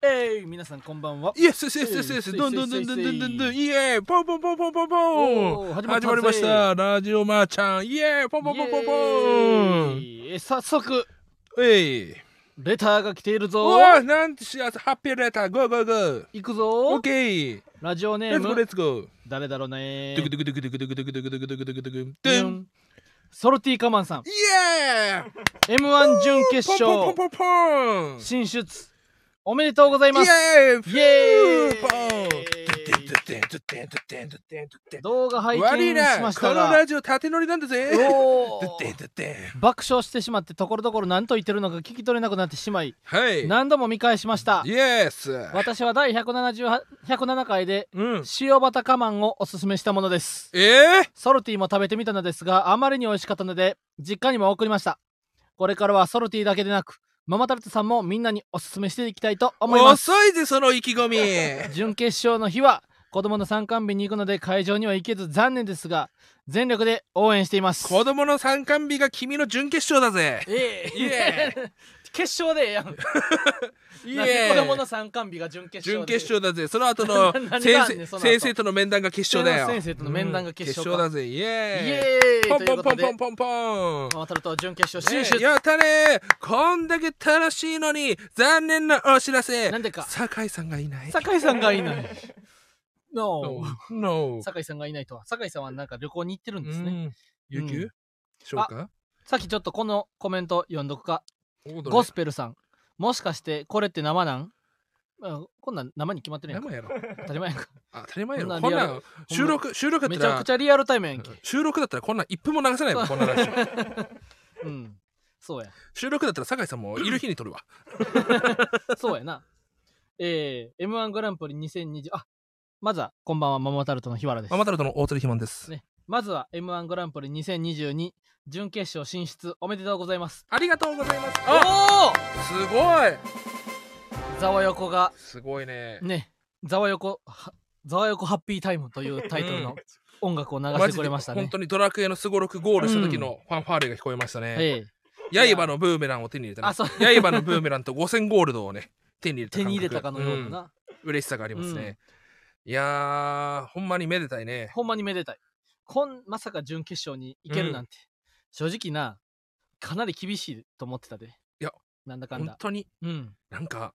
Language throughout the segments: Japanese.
えい皆さんこんばんはイエスイエスイエスイエスどんどんどんどんどんどんどんイエーイポンポンポンポンポンポン始まりましたラジオマーちゃんイエーイポンポンポンポンポンえ早速えいレターが来ているうぞわなんて幸せハッピーレターゴーゴーゴー行くオぞッケーラジオネーレッツゴーレムッツゴー誰だろうねドゥクドゥクドゥクドゥクドゥクドゥクドゥクドゥクドゥクドゥクドゥンうんソルティーカマンさんイエーイ M1 準決ポンポン勝ポンポンポン進出おめでとうございます。イエーイ。動画拝悪い見しましたが。ラジオ縦乗りなんだぜ。爆笑してしまってところどころ何と言ってるのか聞き取れなくなってしまいはい。何度も見返しました。イエス私は第178 107回でうん。塩バタカマンをおすすめしたものです。えー？ソルティも食べてみたのですがあまりに美味しかったので実家にも送りました。これからはソルティだけでなくママタルトさんもみんなにおすすめしていきたいと思います。遅いぜその意気込み。準決勝の日は子供の参観日に行くので会場には行けず残念ですが全力で応援しています。子供の参観日が君の準決勝だぜ。えイエ決勝でええやん。イなんでエ子供の参観日が準決勝準で決勝だぜ。その後の 先生先生との面談が決勝だよ。先生との面談が決勝かうんだぜ。イイエーイ。エーイ。ポンポンポンポンポン。ポンママタルト準決勝進出、ねやったねこんだけ楽しいのに残念なお知らせ。なんでか。酒井さんがいない。酒井さんがいない。No No 酒井さんがいないとは。酒井さんはなんか旅行に行ってるんですね、うん。有給う？ん。消化さっきちょっとこのコメント読んどくかゴスペルさんもしかしてこれって生なん？あこんなん生に決まってるやんか。生やろ。当たり前やんか。あ当たり前やろ。こんなんリアルこんなん収録収録だめちったら。ゃくちゃリアルタイムやんけ。収録だったらこんなん1分も流せないもんこんな話。うん。そうや。収録だったら酒井さんもいる日に撮るわ。そうやな。えー、M1 グランプリ2020あまずはこんばんはママタルトの日原です。ママタルトの大鳥ひまんです。ね。まずは M1 グランプリ2022準決勝進出おめでとうございます。ありがとうございます。あおすごい。おざわよこがすごいね。ねざわよこはざわよこハッピータイムというタイトルの音楽を流してくれましたね。本当にドラクエのすごろくゴールした時のファンファーレが聞こえましたね、ええ。刃のブーメランを手に入れた。ねあそう。刃のブーメランと5000ゴールドをね手に入れた手に入れたかのような。な、うん。嬉しさがありますね、いやーほんまにめでたいね。ほんまにめでたい。こんまさか準決勝に行けるなんて、正直なかなり厳しいと思ってたで。いやなんだかんだ。本当に。うん。なんか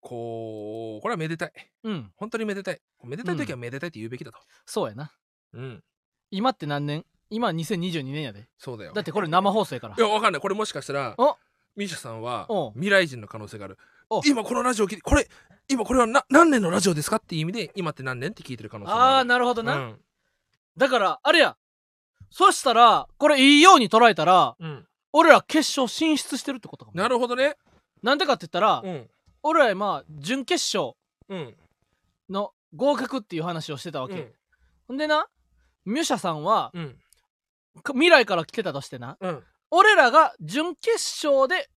こうこれはめでたい。うん。本当にめでたい。めでたい時はめでたいって言うべきだと。そうやな。うん、今って何年？今2022年やで。そうだよ。だってこれ生放送やから。いやわかんない。これもしかしたらお。ミシャさんは未来人の可能性がある。お。今このラジオ聞いてこれ今これはな何年のラジオですかっていう意味で今って何年って聞いてる可能性ああがなるほどな、うん。だからあれやそしたらこれいいように捉えたらうん、俺ら決勝進出してるってことかも。なるほどね。なんでかって言ったら、うん。俺らまあ準決勝うん。の合格っていう話をしてたわけ、うん。ほんでなミュシャさんは、うん。か未来から来てたとしてなうん。俺らが準決勝で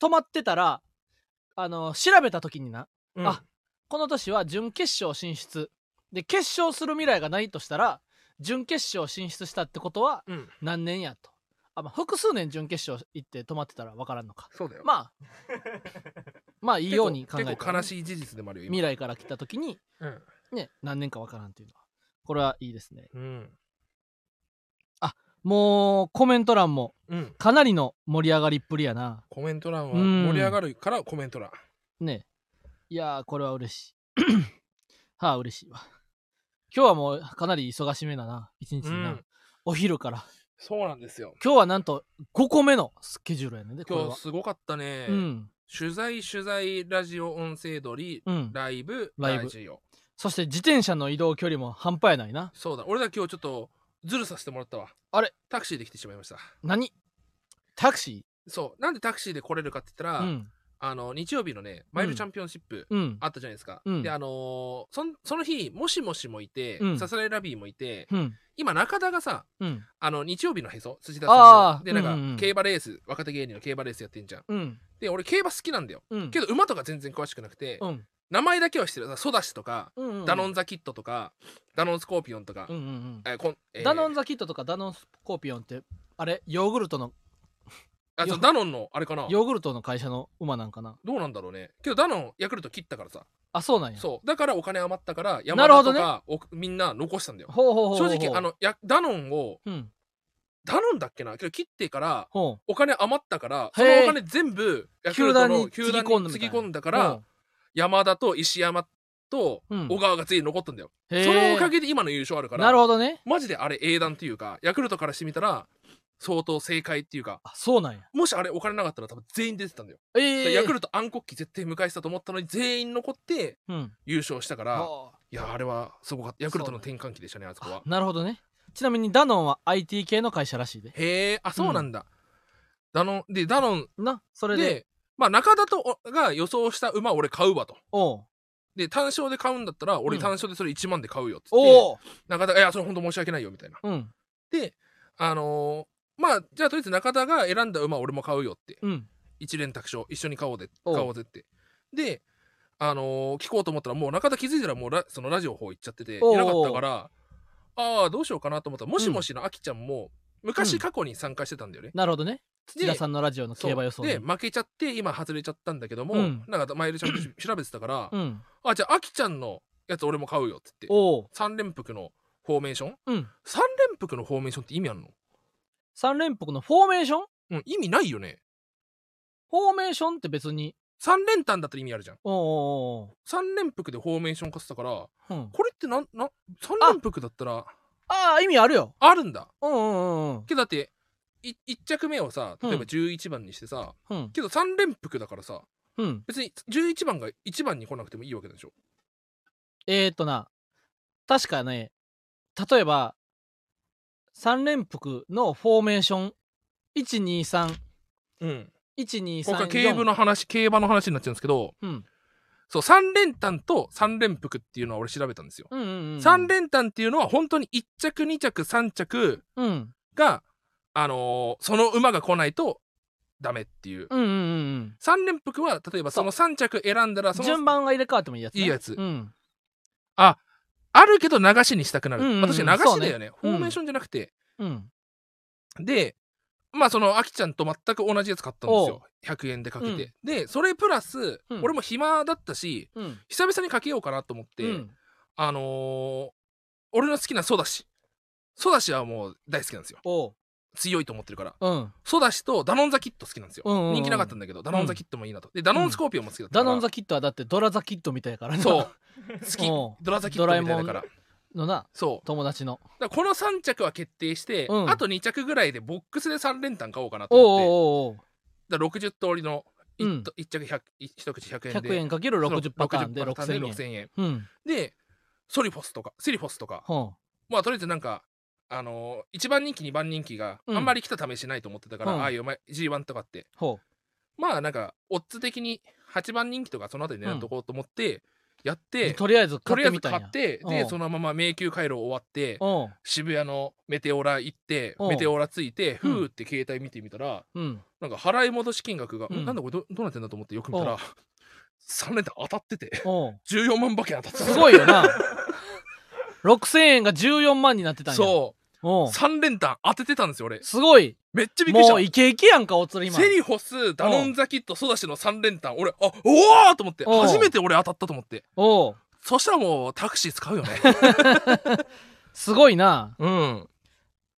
止まってたらあの調べた時になうん。あこの年は準決勝進出。で決勝する未来がないとしたら準決勝進出したってことはうん。何年やと。あ、まあ、複数年準決勝行って止まってたら分からんのか。そうだよ。まあ。まあいいように考え結て構悲しい事実でもあるよ今。未来から来た時にうん。ね何年か分からんっていうのは。これはいいですね。うん。もうコメント欄もうん。かなりの盛り上がりっぷりやな。コメント欄はうん。盛り上がるからコメント欄。ね。いやーこれは嬉しい。はあ嬉しいわ今日はもうかなり忙しめだな一日にな、うん。お昼から。そうなんですよ。今日はなんと5個目のスケジュールやねんで今は。日すごかったね。うん。取材取材ラジオ音声撮りうん。ライブラジオ。そして自転車の移動距離も半端やないな。そうだ。俺だ今日ちょっとズルさせてもらったわ。あれ？タクシーで来てしまいました。何？タクシそう。なんでタクシーで来れるかって言ったら、ーうんあの日曜日のねマイルチャンピオンシップうん。あったじゃないですか、うん。であのーそんその日もしもしもいて、うん。さすらいラビーもいてうん。今中田がさうん。あの日曜日のへそ辻田あさーんの。でなんか、うんうんうん。競馬レース若手芸人の競馬レースやってんじゃん。うん。で俺競馬好きなんだよ。うん。けど馬とか全然詳しくなくて、うん。名前だけは知ってる。ソダシとか、うんうんダノンザキットとかダノンスコーピオンとか、うんうんうん。えーえー。ダノンザキットとかダノンスコーピオンってあれヨーグルトのあそうよダノンのあれかな？ヨーグルトの会社の馬なんかな。どうなんだろうね。けどダノンヤクルト切ったからさ。あそうなんや。そう。だからお金余ったからな山田とか、おみんな残したんだよ。ほうほうほうほう。正直あのやダノンをうん。ダノンだっけな？けど切ってからほう。お金余ったからそのお金全部ヤクルトの球球団団につぎにつぎ込んだから山田と石山とうん。小川がついに残ったんだよ、へーそのおかげで今の優勝あるからなるほどね。マジであれ英断っていうかヤクルトからしてみたら相当正解っていうかあそうなんや。もしあれお金なかったら多分全員出てたんだよ、ええ。ヤクルト暗黒期絶対迎えてたと思ったのに全員残ってうん。優勝したからはあ。いやあれはすごかった。ヤクルトの転換期でしたねあそこは。あなるほどね。ちなみにダノンは IT 系の会社らしいで。へえあそうなんだ、ダノンでダノンなそれで。でまあ中田とおが予想した馬俺買うわと。おう。で単勝で買うんだったら俺うん単勝でそれ1万で買うよっつって、おう。中田が「いやそれ本当申し訳ないよ」みたいな。うん。であのーまあじゃあとりあえず中田が選んだ馬俺も買うよって。うん。一連卓勝一緒に買おうでおう。買おうぜって。であのー聞こうと思ったらもう中田気づいたらもうラそのラジオの方行っちゃってていおう。なかったからああどうしようかなと思った。らもしもしのあきちゃんもうん昔過去に参加してたんだよね、なるほどね。で土田さんのラジオの競馬予想で負けちゃって今外れちゃったんだけども、うん。なんかマイルちゃんと 調べてたから、うん。あじゃああきちゃんのやつ俺も買うよっつっておう三連複のフォーメーションうん三連複のフォーメーションって意味あるの三連複のフォーメーション？うん意味ないよね。フォーメーションって別に？三連単だったら意味あるじゃん。おうおうお三連複でフォーメーション化したからううん。これってなんな三連複だったらああ意味あるよ。あるんだ。うんうんうんうん。けどだってい一着目をさ例えばうん11番にしてさ、うん。けど三連複だからさうん。別に11番が1番に来なくてもいいわけでしょ。えー、っとな確かね例えば三連複のフォーメーション。123うん。123ここから競馬の話競馬の話になっちゃうんですけど。うん。そう三連単と三連複っていうのは俺調べたんですよ、うんうんうん三連単っていうのは本当に1着2着3着うん。があのーその馬が来ないとダメっていう、うんうんうん三連複は例えばその3着選んだらうんその順番が入れ替わってもいいやつ、ね、いいやつ。うん。あるけど流しにしたくなる、うんうんうん。私流しだよね。ね。フォーメーションじゃなくて、うん。でまあそのあきちゃんと全く同じやつ買ったんですよ。100円でかけて、でそれプラス、うん。俺も暇だったしうん。久々にかけようかなと思って、うん。あのー俺の好きなソダシ。ソダシはもう大好きなんですよ。おう強いと思ってるから。うん。ソダシとダノンザキット好きなんですよ、うんうんうん。人気なかったんだけどダノンザキットもいいなと。でダノンスコーピオンも好きだったから、ダノンザキットはだってドラザキットみたいやからな。そう。好き。ドラザキットみたいだから。のなそう。友達の。この3着は決定して、うん。あと2着ぐらいでボックスで3連単買おうかなと思って。おうおうおうだから60通りの 1,、うん。一着100一口100円で。100円かける60パターンで60パターンで6000円。6000円。うんでソリフォスとかセリフォスとか。ほまあとりあえずなんかあのー、1番人気2番人気がうん。あんまり来た試しないと思ってたから、うん。ああいう前 G1 とかって。う。ほまあなんかオッズ的に8番人気とかそのあたり狙っとこうと思ってやっうて、とりあえずとりあえず買ってみた買ってでうん。そのまま迷宮回路終わって渋谷のメテオラ行ってうん。メテオラついてふうん。ーって携帯見てみたらうん。なんか払い戻し金額が、うん。んなんだこれどどうなってんだと思ってよく見たらうん。3連単当たってておう14万馬券当たってた。すごいよな。6000円が14万になってたんや。そう3連単当ててたんですよ俺。すごい。めっちゃびっくりした。もうイケイケやんかおつり今。セリフォスダノンザキットソダシの3連単。俺あおおと思って。初めて俺当たったと思って。おう。そしたらもうタクシー使うよね。すごいな。うん。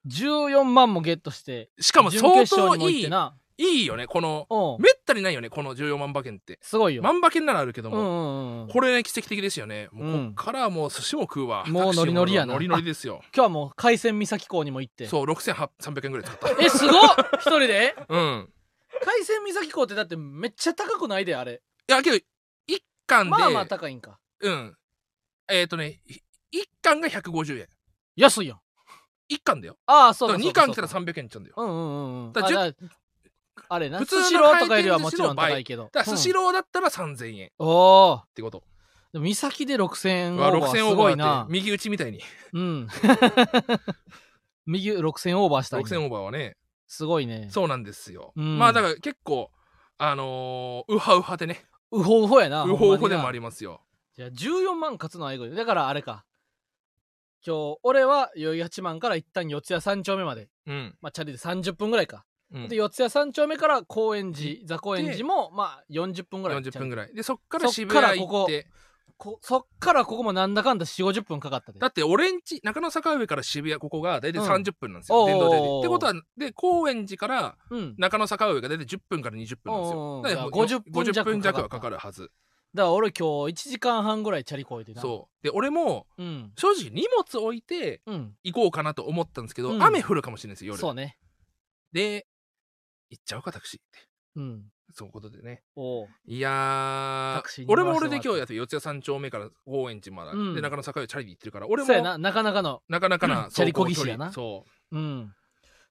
14万もゲットしてしかも準相当いいいいよねこの。めったにないよねこの14万馬券って。すごいよ。万馬券ならあるけどうんうも、んうん。これね奇跡的ですよね。もううん。こっからはもう寿司も食うわ。もうノリノリやな。ノリノリですよ。今日はもう海鮮三崎港にも行って。そう6300円ぐらい使った。えすごっ。一人で？うん。海鮮三崎港ってだってめっちゃ高くないであれ。いやけど一貫で。まあまあ高いんか。うん。えっ、ー、とね一貫が150円。安いやん。一貫だよ。ああそうだから2かそうか貫来たらそうか300円ちゃうんだよ。うんうんうんうん。だあれな普通のスシローとかよりはもちろん高いけど。だからスシロローだったら3000円。っー。おーてこと、でも三崎で6000円オーバー6000すオーバーごいなって右打ちみたいに。うん。右6000オーバーしたんや6000オーバーはね。すごいね。そうなんですよ、うん。まあだから結構あのー、ウハウハでね。ウホウホやなウホウホでもありりますよ。じゃあ14万勝つのはエゴい。だからあれか。今日俺は代々木八幡から一旦四谷三丁目まで。うん。まあチャリで30分ぐらいかうん。で四谷三丁目から高円寺座高円寺もまあ40分ぐらい。40分ぐらい。でそっから渋谷行って。こそっからここもなんだかんだ4 5 0分かかったで。だって俺んち中野坂上から渋谷ここが大体うん。30分なんですよ、おう電動で。ってことはで高円寺からうん。中野坂上が大体10分から20分なんですおうおうよだからじゃあ50分50分弱はかかるはず。だから俺今日1時間半ぐらいチャリこいでな。そう。で俺もううん。正直荷物置いてうん。行こうかなと思ったんですけど、うん。雨降るかもしれないんですよ夜。そうね。で行っちゃおうかタクシーって。うん。そういうことでね。おう。いやタクシー俺も俺で今日やって四谷三丁目から高円寺まで、うん。で中野坂上チャリで行ってるから俺もそうやな。なかなかの なかなかな うんチャリこぎ走行距離師やな。そう。ん。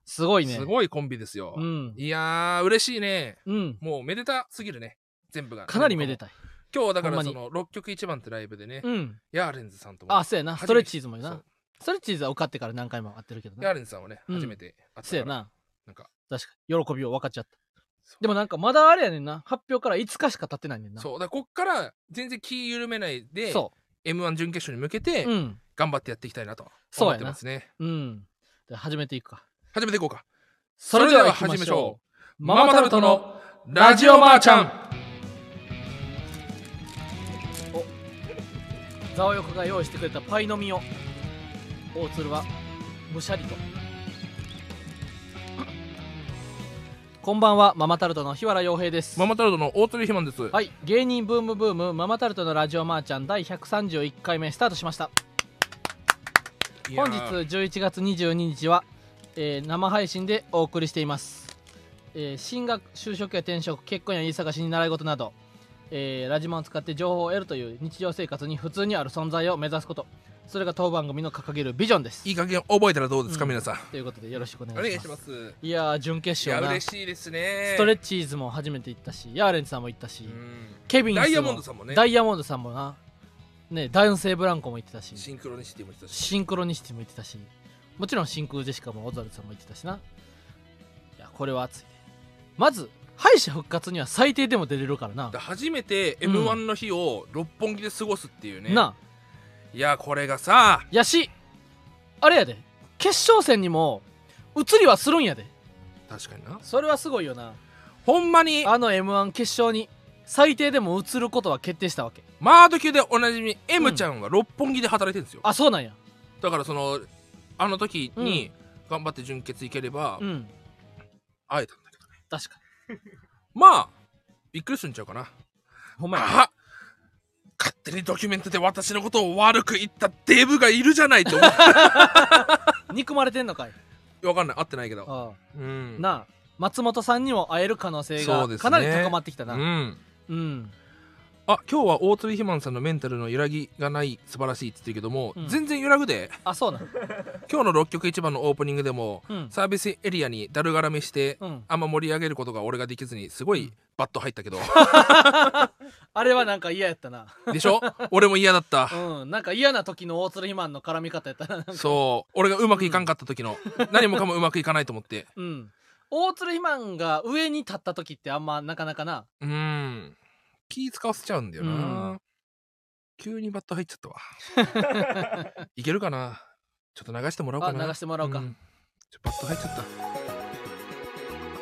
すごう、いね。すごいコンビですよ、うん。いやー嬉しいね。うん。もうめでたすぎるね。全部が。かなりめでたたい今日だからその6曲一番ってライブでね、うん。ヤーレンズさんとも。あそうやな。ストレッチーズもいいな。ストレッチーズは受かってから何回も会ってるけどな。ヤーレンズさんはね、うん初めて会ったから。そうやな。なんか確かに。喜びを分かっちゃった。でもなんかまだあれやねんな。発表から5日しか経ってないねんな。そう。だこっから全然気緩めないでそ m 1準決勝に向けてううん。頑張ってやっていきたいなと思そうやな。ってますね、うん。で始めていくか。始めていこうか。それでは始めましょう。ママタルトのラジオマーちゃん。ザワヨコが用意してくれたパイの実を。大鶴はむしゃりとこんばんはママタルトの日原洋平です。ママタルトの大鳥ひまんです、はい芸人ブームブームママタルトのラジオマーちゃん第131回目スタートしました。いや本日ー11月22日は、えー生配信でお送りしています、えー進学就職や転職結婚や言い探しに習い事など、えーラジマを使って情報を得るという日常生活に普通にある存在を目指すことそれが当番組の掲げるビジョンです。いい加減覚えたらどうですか、うん。皆さん。ということでよろしくお願いいします。すいやー準決勝な。嬉しいですね。ストレッチーズも初めて行ったしヤーレンズさんも行ったし、うん。ケビンダイヤモンドさんもね。ダイヤモンドさんもな。ね男性ブランコも行ってたし。シンクロニシティも来たし。シンクロニシティも言ってたし。もちろん真空ジェシカもオザルさんも言ってたしな。いやこれは熱いね。まず敗者復活には最低でも出れるからな。だ初めてうん m 1の日を六本木で過ごすっていうね、ないやこれがさやしあれやで。決勝戦にも移りはするんやで。確かにな。それはすごいよな。ほんまにあの m 1決勝に最低でも移ることは決定したわけ。マード級でおなじみ M ちゃんは六本木で働いてるんですよ、あそうなんや。だからそのあの時に頑張って準決いければうん。会えたんだけどね。確かに。まあびっくりするんちゃうかな。ほんまやあ勝手にドキュメントで私のことを悪く言ったデブがいるじゃないって思う。憎まれてんのかい。わかんない。会ってないけど。あうん。あなあ松本さんにも会える可能性がそうですね。かなり高まってきたな。うん。うんあ今日は大鳥ひまんさんのメンタルの揺らぎがない素晴らしいって言ってるけども、うん。全然揺らぐで。あそうなん 今日の6曲一番のオープニングでも、うん。サービスエリアにだるがらめして、うん。あんま盛り上げることが俺ができずにすごいバット入ったけど、あれはなんか嫌やったな。でしょ？俺も嫌だった。うん。なんか嫌な時の大鶴ひまんの絡み方やったなそう。俺がうまくいかんかった時の、何もかもうまくいかないと思って。うん。大鶴ひまんが上に立った時ってあんまなかなかな。うん気使わせちゃうんだよな、うん。急にバット入っちゃったわ。いけるかな？ちょっと流してもらおうかな。あ流してもらおうか。ん。ちょバット入っちゃっ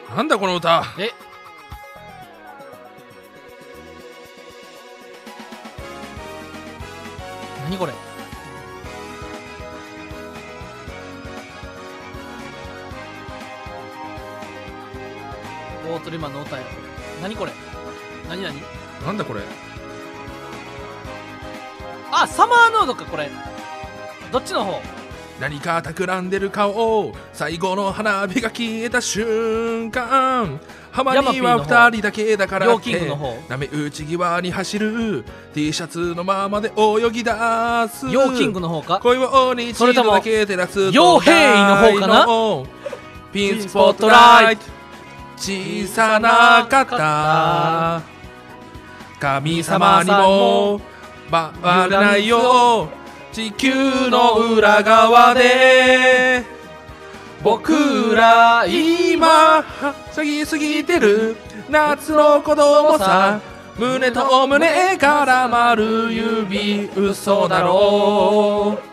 た。なんだこの歌！え？何これ？大鶴ひまんの歌や何これ？何何？なんだこれ。あサマーノードかこれ。どっちの方？何か企んでる顔最後の花火が消えた瞬間。浜には二人だけだからって。グの方？波打ち際に走る。T シャツのままで泳ぎ出す。ヨーキングの方か？5秒に一度だけ照らすヨーヘイの方かな？なピンスポットライト小さな肩神様にもバレないよ。地球の裏側で僕ら今はしゃぎすぎてる。夏の子供さ胸と胸絡まる指嘘だろう。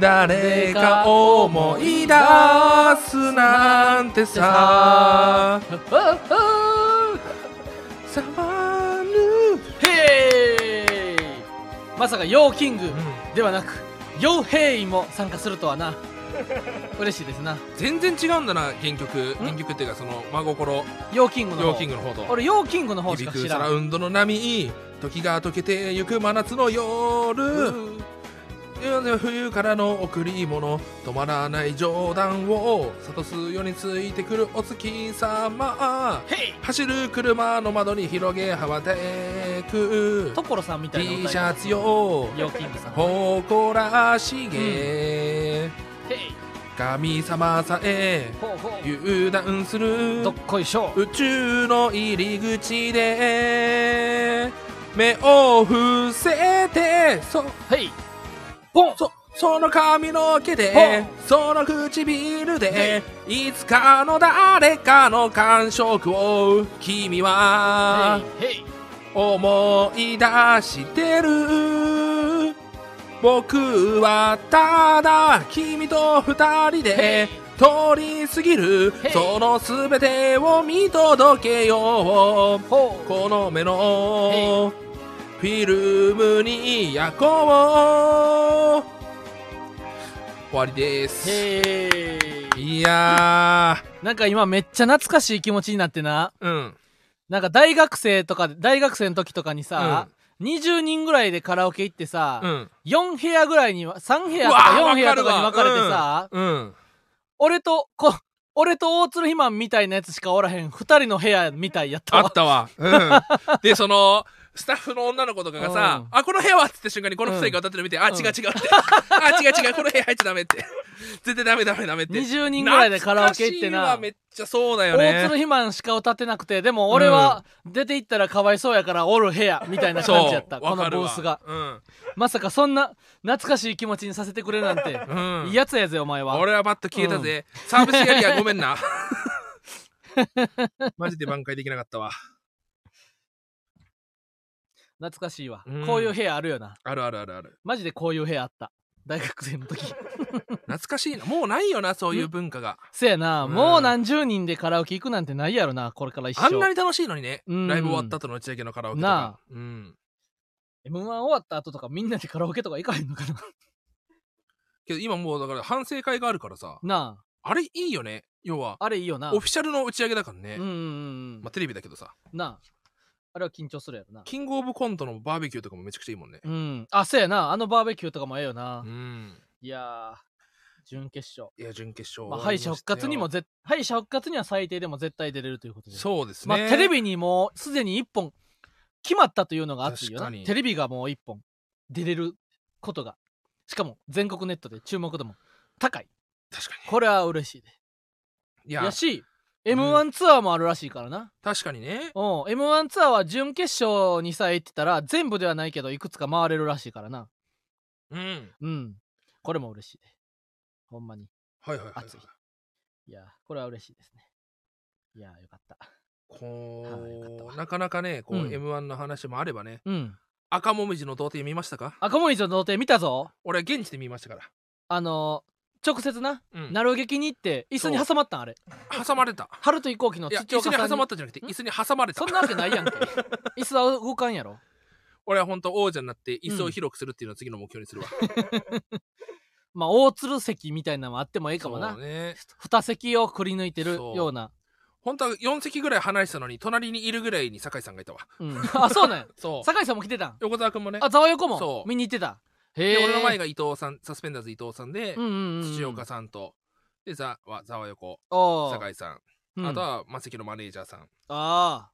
誰か思い出すなんてさ。ヌへーまさかヨーキングうん。ではなくヨーヘイも参加するとはな。嬉しいですな。全然違うんだな原曲。原曲っていうかその真心。ヨーキングの方。ヨーキングの方と。俺ヨーキングの方しか響く知らん。サラウンドの波時が溶けてゆく真夏の夜冬からの贈り物止まらない冗談を諭すようについてくるお月様。走る車の窓に広げ羽ばたく。所さんみたいな T 歌シャツよ。誇らしげ、へい。神様さえ。油断する。どっこいしょ。宇宙の入り口で。目を伏せて。そへいポンそその髪の毛でその唇でい。つかの誰かの感触を君は思い出してる。僕はただ君と二人で通り過ぎる。その全てを見届けよう。この目のフィルムに焼こう。終わりです。へいいやなんか今めっちゃ懐かしい気持ちになってな。ーうん。なんか大学生とかで大学生の時とかにさ、20人ぐらいでカラオケ行ってさ、うん。4部屋ぐらいには3部屋とか4部屋とかに分かれてさ、うん。俺とこ俺と大鶴ひまんみたいなやつしかおらへん2人の部屋みたいやったわ。あったわ。うん。で、その、スタッフの女の子とかがさ、うんあ、この部屋はっつって瞬間にこの二人が歌ってるの見て、あ、うん違う違うって。あ、違う違う、この部屋入っちゃダメって。絶対ダメダメダメって。20人ぐらいでカラオケ行ってなめっちゃそうだよ大ね鶴。ひまんしか歌ってなくてでも俺は出て行ったらかわいそうやからおる部屋みたいな感じやったこのブースがうん。まさかそんな懐かしい気持ちにさせてくれるなんて、うん。いいやつやぜお前は俺はバッと消えたぜ。サービスやりやごめんな。マジで挽回できなかったわ。懐かしいわ、うんこういう部屋あるよなあるあるあるある。マジでこういう部屋あった大学生の時 懐かしいな。もうないよな、そういう文化が。せやな、うんもう何十人でカラオケ行くなんてないやろなこれから一生あんなに楽しいのにね。うんライブ終わった後の打ち上げのカラオケとなか。うん。M1 終わった後とかみんなでカラオケとか行かへんのかなけど今もうだから反省会があるからさ。なあれいいよね。要は、ああれいいよなオフィシャルの打ち上げだからね。うんうんうん、まあテレビだけどさ。なああれは緊張するやろな。キングオブコントのバーベキューとかもめちゃくちゃいいもんね。うんあそうやな。あのバーベキューとかもええよな、うん。いやー準決勝。いや、準決勝。まあ、敗者復活にもぜ敗者復活には最低でも絶対出れるということで。そうですね。まあ、テレビにもうすでに1本決まったというのが熱いよな。確かに。テレビがもう1本出れることが。しかも全国ネットで注目度も高い。確かこれは嬉しいで。に。いや。や、し m 1ツアーもあるらしいからな、確かにね。うん、m 1ツアーは準決勝にさえ行ってたら全部ではないけどいくつか回れるらしいからな。うん。うん。これも嬉しい。でほんまに。はいはいはいはい。熱い。いやこれは嬉しいですね。いやよかった。こはいよかったわ。う、なかなかね、こう、うん。M1 の話もあればね、うん。赤もみじの童貞見ましたか？赤もみじの童貞見たぞ。俺、現地で見ましたから。あの直接なうん。なる劇に行って椅子に挟まったんあれ挟まれた。春と飛行機のいや、土岡さん椅子に挟まったじゃなくて、ん椅子に挟まれたそん。なわけないやんけ 椅子は動かんやろ俺は本当王者になって、椅子を広くするっていうのを次の目標にするわ。まあ大鶴席みたいなのもあってもええかもなそうね。二席をくり抜いてるそうような本当は4席ぐらい離れてたのに、隣にいるぐらいに酒井さんがいたわ。うんあそうなんや そう。酒井さんも来てたん？横澤君もね。あざわ横もそう見に行ってた？で俺の前が伊藤さん、サスペンダーズ伊藤さんで、うんうんうん土岡さんと、で、ざわ、ざわ横、酒井さん、うん。あとは、マセキのマネージャーさん。あ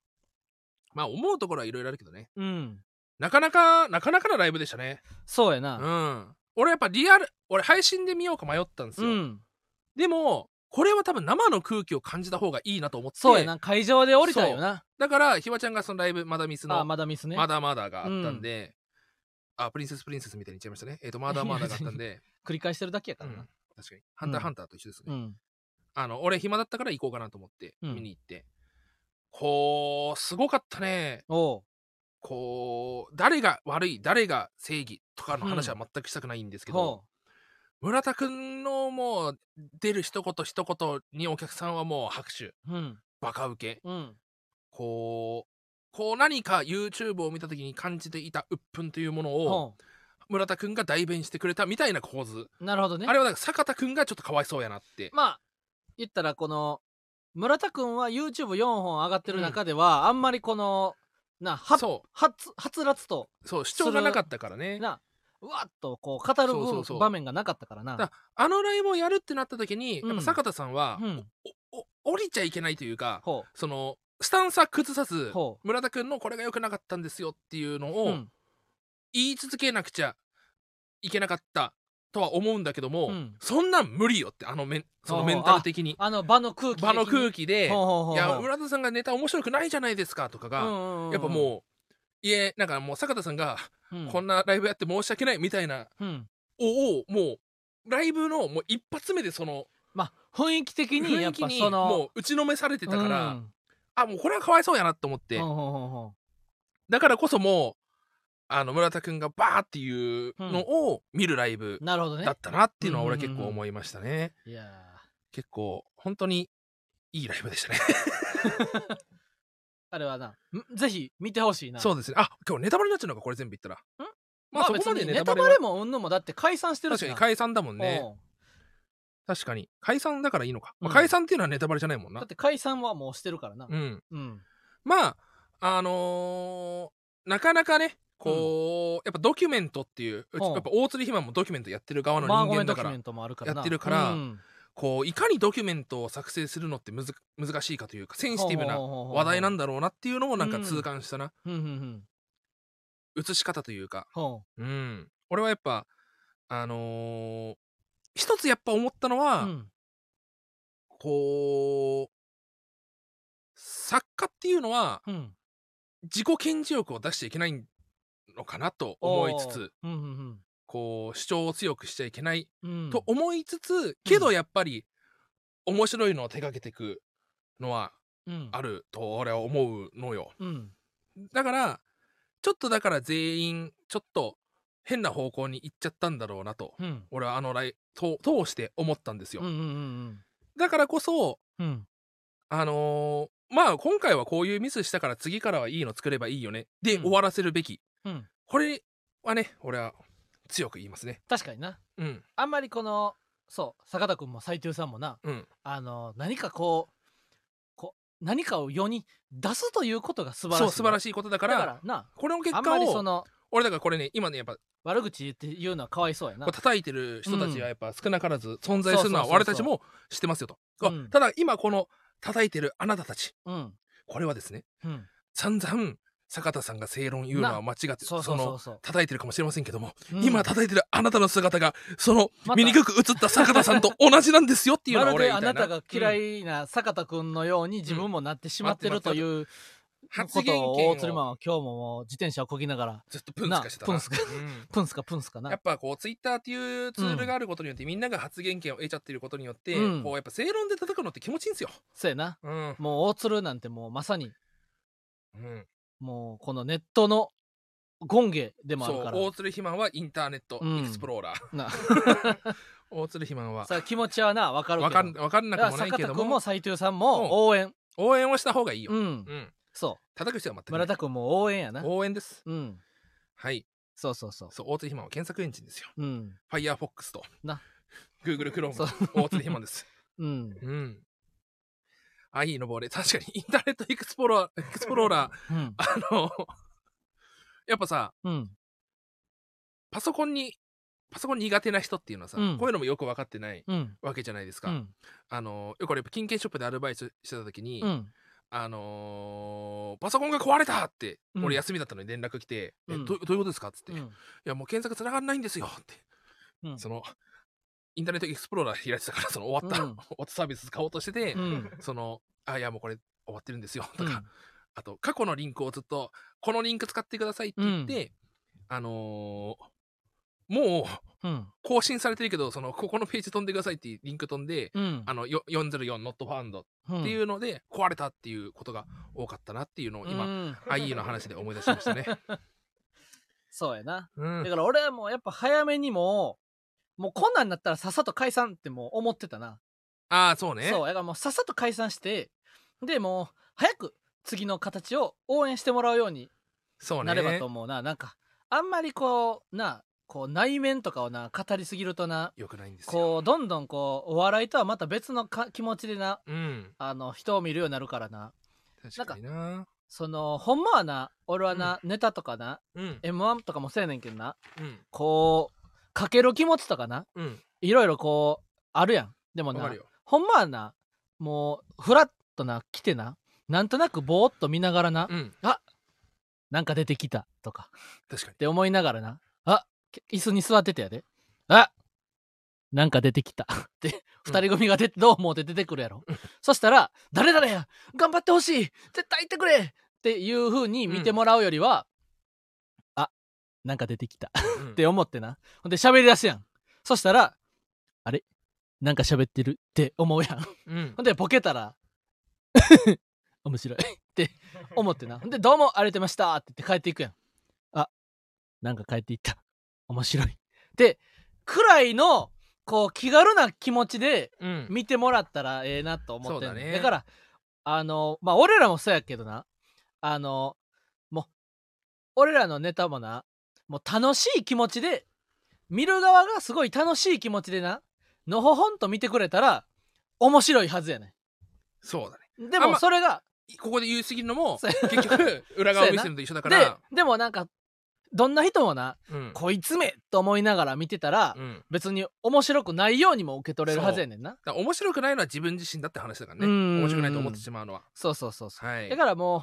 まあ、思うところはいろいろあるけどね。ーうん。なかなか、なかなかなライブでしたね。う。そうやな。ん。俺やっぱリアル、俺配信で見ようか迷ったんですよ。うん。でも、これは多分生の空気を感じた方がいいなと思って。そうやな。会場で降りたよな。だから、ひわちゃんがそのライブ、まだミスあの、まだミスね。まだまだがあったんで、あ、プリンセスプリンセスみたいに言っちゃいましたね。えっ、と、まだまだがあったんで、繰り返してるだけやうんからな、確かに。ハンターハンターと一緒ですね。うん。あの、俺暇だったから行こうかなと思ってうん見に行って。こう、すごかったね。おう。こう、誰が悪い、誰が正義とかの話は全くしたくないんですけど、ほ村田くんのもう出る一言一言にお客さんはもう拍手。うん。バカウケうん。こうこう何か YouTube を見た時に感じていた鬱憤というものをほ村田くんが代弁してくれたみたいな構図、うなるほどね。あれはだから坂田くんがちょっとかわいそうやなって。まあ言ったらこの村田君は YouTube4 本上がってる中では、あんまりこのなはそはつはつらつとうそう主張がなかったからね。な。うわっとこう語るそうそうそう。場面がなかったからな。だあのライブをやるってなった時に、うんやっぱ坂田さんは、うん。降りちゃいけないというかほそのスタンスは崩さずほ村田くんのこれが良くなかったんですよっていうのう、をうん。言い続けなくちゃいけなかったとは思うんだけども、うん。そんなん無理よってあのメンそのメンタル的に。あの場の空気場の空気気でいや村田さんがネタ面白くないじゃないですかとかが、やっぱもういえなんかもう坂田さんがこんなライブやって申し訳ないみたいなうん。おをもうライブのもう一発目でそのまあ雰囲気的にやっ雰囲気にぱそのもう打ちのめされてたから、うんあもうこれはかわいそうやなと思って、だからこそもうあの村田くんがバーっていうのを見るライブだったなっていうのは俺結構思いましたね。いや結構本当にいいライブでしたね。ー あれはなんぜひ見てほしいなそうですね。あ今日ネタバレになっちゃうのかこれ全部言ったら。まあそこまでネタバレもうんもだって解散してるしな確かに解散だもんね。確かに。解散だからいいのか。まあうん。解散っていうのはネタバレじゃないもんな。だっ。て解散はもうしてるからな。うん。うん。まああのーなかなかねこう、やっぱドキュメントっていううやっぱ大鶴ひまもドキュメントやってる側のマーゴメ人間だからドキュメントもあるからな。やってるからうん。こういかにドキュメントを作成するのってむず難しいかというかセンシティブな話題なんだろうなっていうのをなんか痛感したな、うんうんうん。映し方というか。ほうん。俺はやっぱあのー一つやっぱ思ったのは、ううん。こう作家っていうのはうん。自己顕示欲を出しちゃいけないのかなと思いつつおー。うんこう主張を強くしちゃいけないうん。うんと思いつつ、けどやっぱり面白いのを手掛けていくのはうん。あると俺は思うのよ。うん。だからちょっとだから全員ちょっと変な方向に行っちゃったんだろうなとうん。俺はあのライと通して思ったんですよ、うんうんうんだからこそうん。あのーまあ今回はこういうミスしたから次からはいいの作ればいいよね。でうん。終わらせるべき、うん。これはね俺は強く言いますね。確かにな。うん。あんまりこのそう坂田君も斎藤さんもなうん。あの何かこうこう何かを世に出すということが素晴らしい。素晴らししいことだかだかららなこれの結あんま果をりその俺だからこれね今ねやっぱ悪口言って言うのはかわいそうやな。こう叩いてる人たちうん。がやっぱ少なからず存在するのはそうそうそうそう。俺たちも知ってますよと、うん。ただ今この叩いてるあなたたち。うん。これはですねうん。散々坂田さんが正論言うのは間違ってそうそうそうそう。の叩いてるかもしれませんけども、うん。今叩いてるあなたの姿がそのまた。醜く映った坂田さんと同じなんですよっていうのは俺は言いたいな。なたが嫌いな坂田君のように自分もなってしまってるというこ発言権を大鶴マンは今日ももう自転車をこぎながら。ずっとプンスカしてたな。なプンスカうん。プンスか プンスかな。やっぱこうツイッターっていうツールがあることによって、みんなが発言権を得ちゃってることによって、うん。こうやっぱ正論で叩くのって気持ちいいんですよ。そうやな。うん。もう大鶴なんてもうまさにうん、もうこのネットの権下でもあるから。大鶴肥満はインターネットうん。エクスプローラー、な 大鶴肥満は。さあ気持ちはな分かるけど。わかんわかんなくもないけど坂田君もも斎藤さんも応援。応援をした方がいいよ。ううんんそ叩く必要は全くい。村田君も応援やな。応援です。うん。はい。そうそうそう。そう大鶴肥満は検索エンジンですよ。うん。Firefox と。な。Google Chrome そう。の大鶴肥満です。うん。うん。あ、いいのぼれ。確かにインターネットエクスプローラー、エクスプローラー、うん。あの、やっぱさ、うん。パソコンに、パソコン苦手な人っていうのはさ、うん。こういうのもよく分かってないうん。わけじゃないですか。うん。あの、よく俺やっぱ金券ショップでアルバイトしてた時に、うんあのーパソコンが壊れたって、うん。俺休みだったのに連絡来て、うん。えどどういうことですかっつって、いうん。やもう検索繋がんないんですよって、うん。その、インターネットエクスプローラー開いてたから、その終わった、うん。終わったサービス使おうとしてて、うん。その、あ、いやもうこれ終わってるんですよとか、うん。あと、過去のリンクをずっと、このリンク使ってくださいって言って、あのーもううん。更新されてるけど、その、ここのページ飛んでくださいっていうリンク飛んで、うん。あの、よ404 not found うん。っていうので、壊れたっていうことが多かったなっていうのを今、うん。IE の話で思い出しましたね。そうやな。うん。だから俺はもうやっぱ早めにももうこんなんなったらさっさと解散ってもう思ってたな。ああそうね。そう。だからもうさっさと解散してでもう早く次の形を応援してもらうようにそうね。なればと思うな。なんかあんまりこうなこう内面とかをな語りすぎるとなよくないんですよ。こうどんどんこうお笑いとはまた別のか気持ちでなうん。あの人を見るようになるからな。確かにな。そのほんまはな俺はな、ネタとかなうん。m 1とかもそうやねんけどなうん。こうかける気持ちとかなうん。いろいろこうあるやん。でもなほんまはなもうフラッとな来てななんとなくぼーっと見ながらな、うん。なんか出てきたとか確かに。って思いながらなあ椅子に座っててやであなんか出てきた ってうん。二人組が出てどう思うって出てくるやろ、そしたら誰々や！頑張ってほしい！絶対行ってくれ！っていう風に見てもらうよりは、あなんか出てきたうん って思ってな。ほんで喋り出すやん。そしたらあれ？なんか喋ってる？って思うやん。うん。ほんでボケたら 面白いって思ってな。ほんでどうもありがとうございましたって言って帰っていくやんあなんか帰っていった面白い。でくらいのこう気軽な気持ちでうん。見てもらったらええなと思ってんそうだね。だからあのまあ俺らもそうやけどな。あのもう俺らのネタもなもう楽しい気持ちで見る側がすごい楽しい気持ちでなのほほんと見てくれたら面白いはずやねそうだね。んでもそれが、ここで言い過ぎるのもそう結局裏側を見せるのと一緒だから。ででもなんかどんな人もなうん。こいつめと思いながら見てたら、うん。別に面白くないようにも受け取れるはずやねんな。だから面白くないのは自分自身だって話だからね。うん。面白くないと思ってしまうのは。そうそうそうそう。はい。だからもう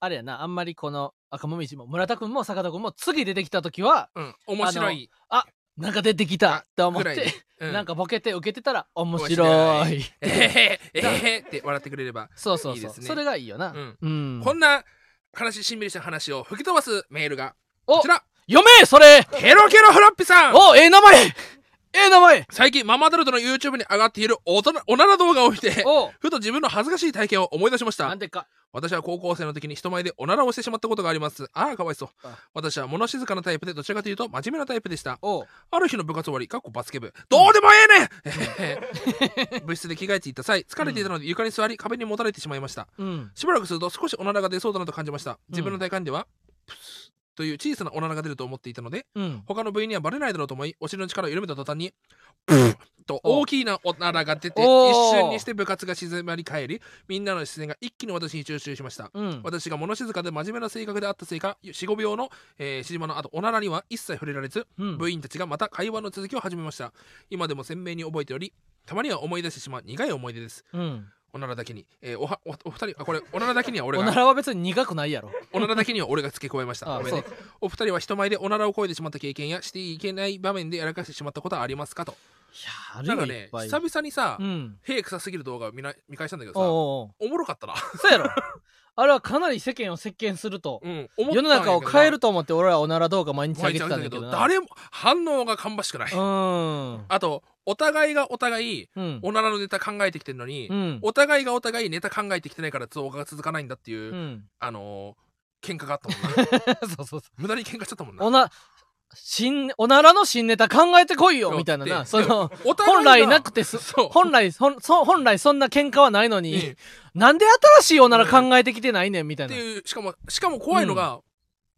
あれやなあんまりこの赤もみじも村田君も坂田君も次出てきた時はうん。面白い。なんか出てきたって思ってぐらいで、うん。なんかボケて受けてたら面面白白い。えへへえへへって笑ってくれればそうそういいですねそうそれがいいよなうんうんこんな話しんみりした話を吹き飛ばすメールがおこちら。読めそれ。ケロケロフラッピさん。おええ名前。ええ名前。最近ママタルトの YouTube に上がっているおおなら動画を見てお。ふと自分の恥ずかしい体験を思い出しました。なんでか。私は高校生の時に人前でおならをしてしまったことがあります。ああかわいそう。あ。私は物静かなタイプでどちらかというと真面目なタイプでした。おある日の部活終わりかっこバスケ部。どうでもええねん。部室で着替えていた際疲れていたので床に座り壁にもたれてしまいました。うん。しばらくすると少しおならが出そうだなと感じました。自分の体感では、プスという小さなおならが出ると思っていたのでうん。他の部員にはバレないだろうと思いお尻の力を緩めた途端にプッと大きなおならが出ておー。一瞬にして部活が静まり返りみんなの視線が一気に私に集中しました。うん。私が物静かで真面目な性格であったせいか45秒の、えー、しじまの後おならには一切触れられずうん。部員たちがまた会話の続きを始めました。今でも鮮明に覚えておりたまには思い出してしまう苦い思い出です。うんおならだけに、えーおはおお二人あこれおならだけには俺おながらは別に苦くないやろ。おならだけには俺が付け加えました。あごめんね。お二人は人前でおならをこいでしまった経験やしていけない場面でやらかしてしまったことはありますかと。いやなんかね久々にさ、うん。屁臭すぎる動画を見な見返したんだけどさおもろかったな、そうやろ。あれはかなり世間を席巻するとうん、世の中を変えると思って俺らおなら動画毎日上毎げ日あげてたんだけど誰も反応が芳しくな。い、うんあとお互いがお互いうん。おならのネタ考えてきてるのに、うん。お互いがお互いネタ考えてきてないから動画が続かないんだっていう、うん。あのー、喧嘩があったもんな。そうそうそ無駄に喧嘩しちゃったもんな。うおな新おならの新ネタ考えてこいよみたいなな。でそのお互い本が来なくてすそう。本来そんそ本来そんな喧嘩はないのに、うん。なんで新しいおなら考えてきてないねんみたいな、っていうしかもしかも怖いのが、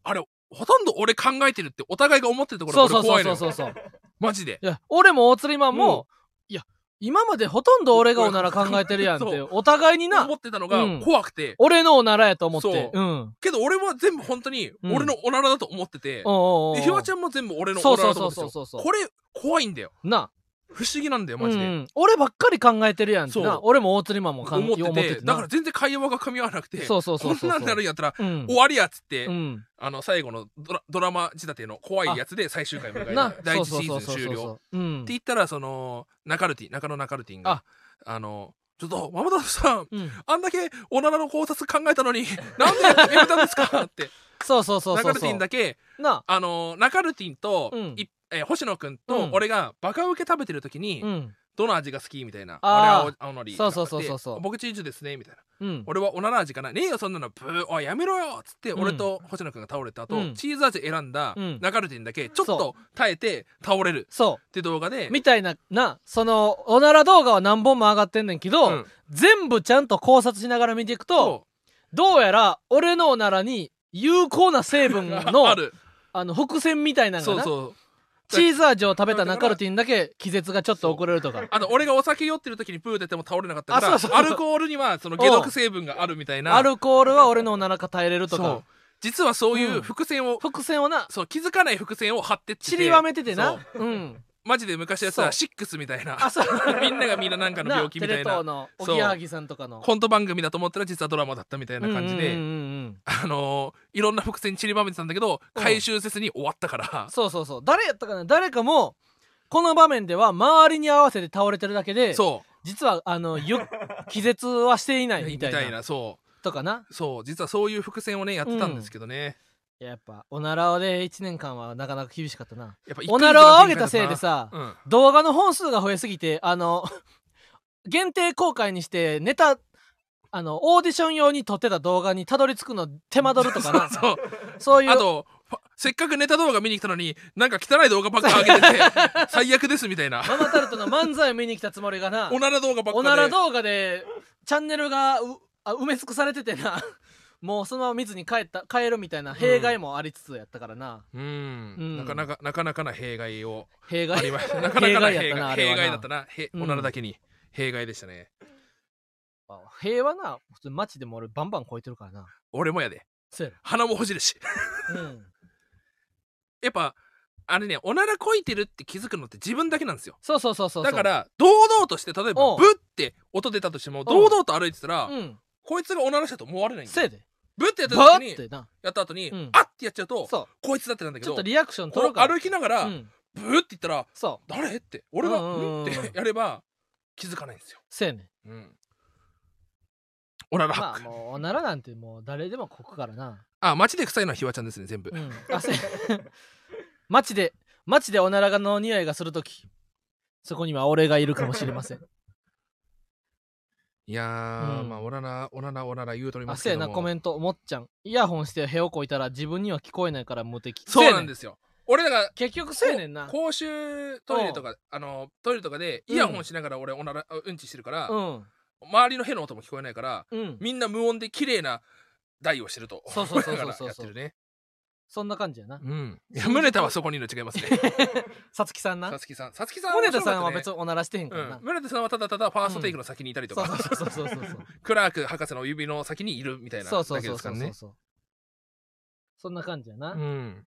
あれほとんど俺考えてるってお互いが思ってるところそうそう怖いうのそうそうそうマジで？いや俺も大釣りマンも、うん。いや今までほとんど俺がおなら考えてるやんっそう。てお互いにな。思ってたのがうん。怖くて、俺のおならやと思って。そう。うん。けど俺は全部本当にうん。俺のおならだと思ってて、でひわちゃんも全部俺のそうおならそうだと思ってたそうそうそうこれ怖いんだよ。な不思議なんだよマジで、うん俺ばっかり考えてるやんってそう。な俺も大釣りマンもかん思ってて。な。だから全然会話が噛み合わなくてそうそうそうそうこんなんなるんやったらうん。終わりやっつって、うん。あの最後のドラドラマ仕立ての怖いやつで最終回迎えるな。第一シーズンそうそうそうそう終了。そううん。って言ったらそのナカルティ中野ナカルティンがあ。あのちょっとママタルトさんうん。あんだけおならの考察考えたのになんでやめたんですかって。そうそうそうナカルテそう。そうィンだけな。あのナカルティンと、うん。いえー星野くんとうん。俺がバカウケ食べてる時に、うん。どの味が好きみたいな。あー。あれは青青のりそうそうそうそうそう。で僕チーズですねみたいな。うん。俺はおなら味かな。ねえよそんなのブーおいやめろよっつって、うん。俺と星野くんが倒れた後、うん。チーズ味選んだうん。ナカルティンだけちょっとそ耐えて倒れる。そって動画でうみたいななそのおなら動画は何本も上がってんねんけど、うん。全部ちゃんと考察しながら見ていくとそどうやら俺のおならに有効な成分うの ある。あの伏線みたいなのがな。そうそうチーズ味を食べたナカルティンだけ気絶がちょっと遅れるとか。あの俺がお酒酔ってる時にプー出ても倒れなかったからあそうそう。アルコールにはその解毒成分があるみたいな。アルコールは俺のおならが耐えれるとそう。か実はそういううん伏線を、伏線をな。そう気づかない伏線を張ってってて。散りばめててな。そう。うんマジで昔やつそう。はシックスみたいな。みんながみんななんかの病気みたいテレ東なのおそう。ぎやはぎさんとかの。コント番組だと思ったら実はドラマだったみたいな感じで、うんうんうんうん。あのーいろんな伏線散りばめてたんだけどうん。回収せずに終わったから、そうそうそう。誰やったかな？誰かもこの場面では周りに合わせて倒れてるだけでそ実はあのゆ気絶はしていないみたいな。そとかな。うそう。実はそういう伏線をねやってたんですけどね、やっぱおならで1年間はなかなか厳しかったな。やっぱおならを上げたせいでさ、うん。動画の本数が増えすぎてあの限定公開にしてネタあのオーディション用に撮ってた動画にたどり着くの手間取るとかな。そうそう。いう。あとファせっかくネタ動画見に来たのになんか汚い動画ばっか上げてて 最悪ですみたいな。ママタルトの漫才を見に来たつもりがな。おなら動画ばっかでおなら動画でチャンネルがうあ埋め尽くされててなもうそのまま見ずに帰った帰るみたいな弊害もありつつやったからな、うん、うん。なかなかなかなかな弊害を弊害。ありました。なかなかな弊害弊害。だったな。へうん。おならだけに。弊害でしたね。あ平和な普通街でも俺バンバン超えてるからな。俺もやで。鼻もほじるし。ろうん。やっぱあれねおならこいてるって気づくのって自分だけなんですよ。そうそうそうそうだから堂々として例えばブッて音出たとしても堂々と歩いてたらうん。こいつがおならしたと思われないんですよ。せやでブッてやったバ時にやった後にうん。あってやっちゃうとそこいつだってなんだけどうちょっとリアクション取ろう。から歩きながらうん。ブーって言ったら誰って俺がうってやれば気づかないんですよ。せやねん。うん。おならハックまあもうおならなんてもう誰でもこくからな。あ街で臭いのはひわちゃんですね全部。うん。あせ街で街でおならの匂いがするときそこには俺がいるかもしれませんいやー、うん。まあおならおならおなら言うとりあますけども。なコメントもっちゃん。イヤホンしてへをこいたら自分には聞こえないから無敵そうなんすですよ。俺だから結局せやねんな。公衆トイレとかあのトイレとかでイヤホンしながら俺おならあうんちしてるから、うん。周りのへの音も聞こえないからうん。みんな無音で綺麗な台をしてると。そうそうそうそう思いながらやってるねそんな感じやな。うん。いや宗田はそこにいるの違いますね。さつきさんな？さつきさん。さつきさん宗田さんは別ににおならしてへんからな、うん、宗田さんはただただファーストテイクの先にいたりとか、そうそうそうそうそう。そうクラーク博士の指の先にいるみたいなそうそだうそうすからねそう。そんな感じやな、うん。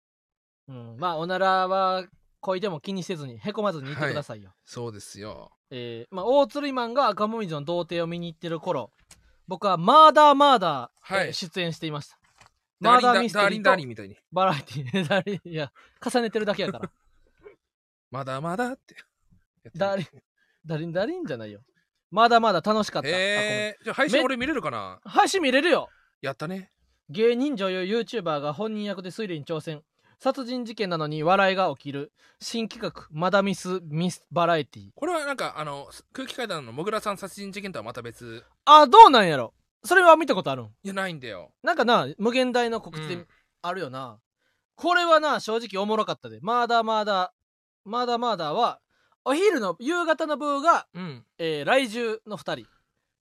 うん、まあおならはこいでも気にせずにへこまずに言ってくださいよ、そうですよ。えーまあ、大鶴マンが赤もみじの童貞を見に行ってる頃僕はマーダーマーダー、はい。えー出演していましたマーダーミステリーとリンみたいに。バラエティー。ダーリンいや重ねてるだけやから。まだまだって。ダーリンダーリンダーリンじゃないよ。まだまだ楽しかった、あへえじゃあ配信め俺見れるかな？ごめん配信見れるよ。やったね。芸人女優 YouTuber が本人役で推理に挑戦。殺人事件なのに笑いが起きる。新企画マダミスミスバラエティこれはなんかあの空気階段のもぐらさん殺人事件とはまた別。あどうなんやろそれは見たことあるん？いやないんだよ。なんかな無限大の告知でうん。あるよな、これはな正直おもろかったで。マーダーマーダーマーダーマーダーはお昼の夕方の部が、うん。えー、来獣の2人。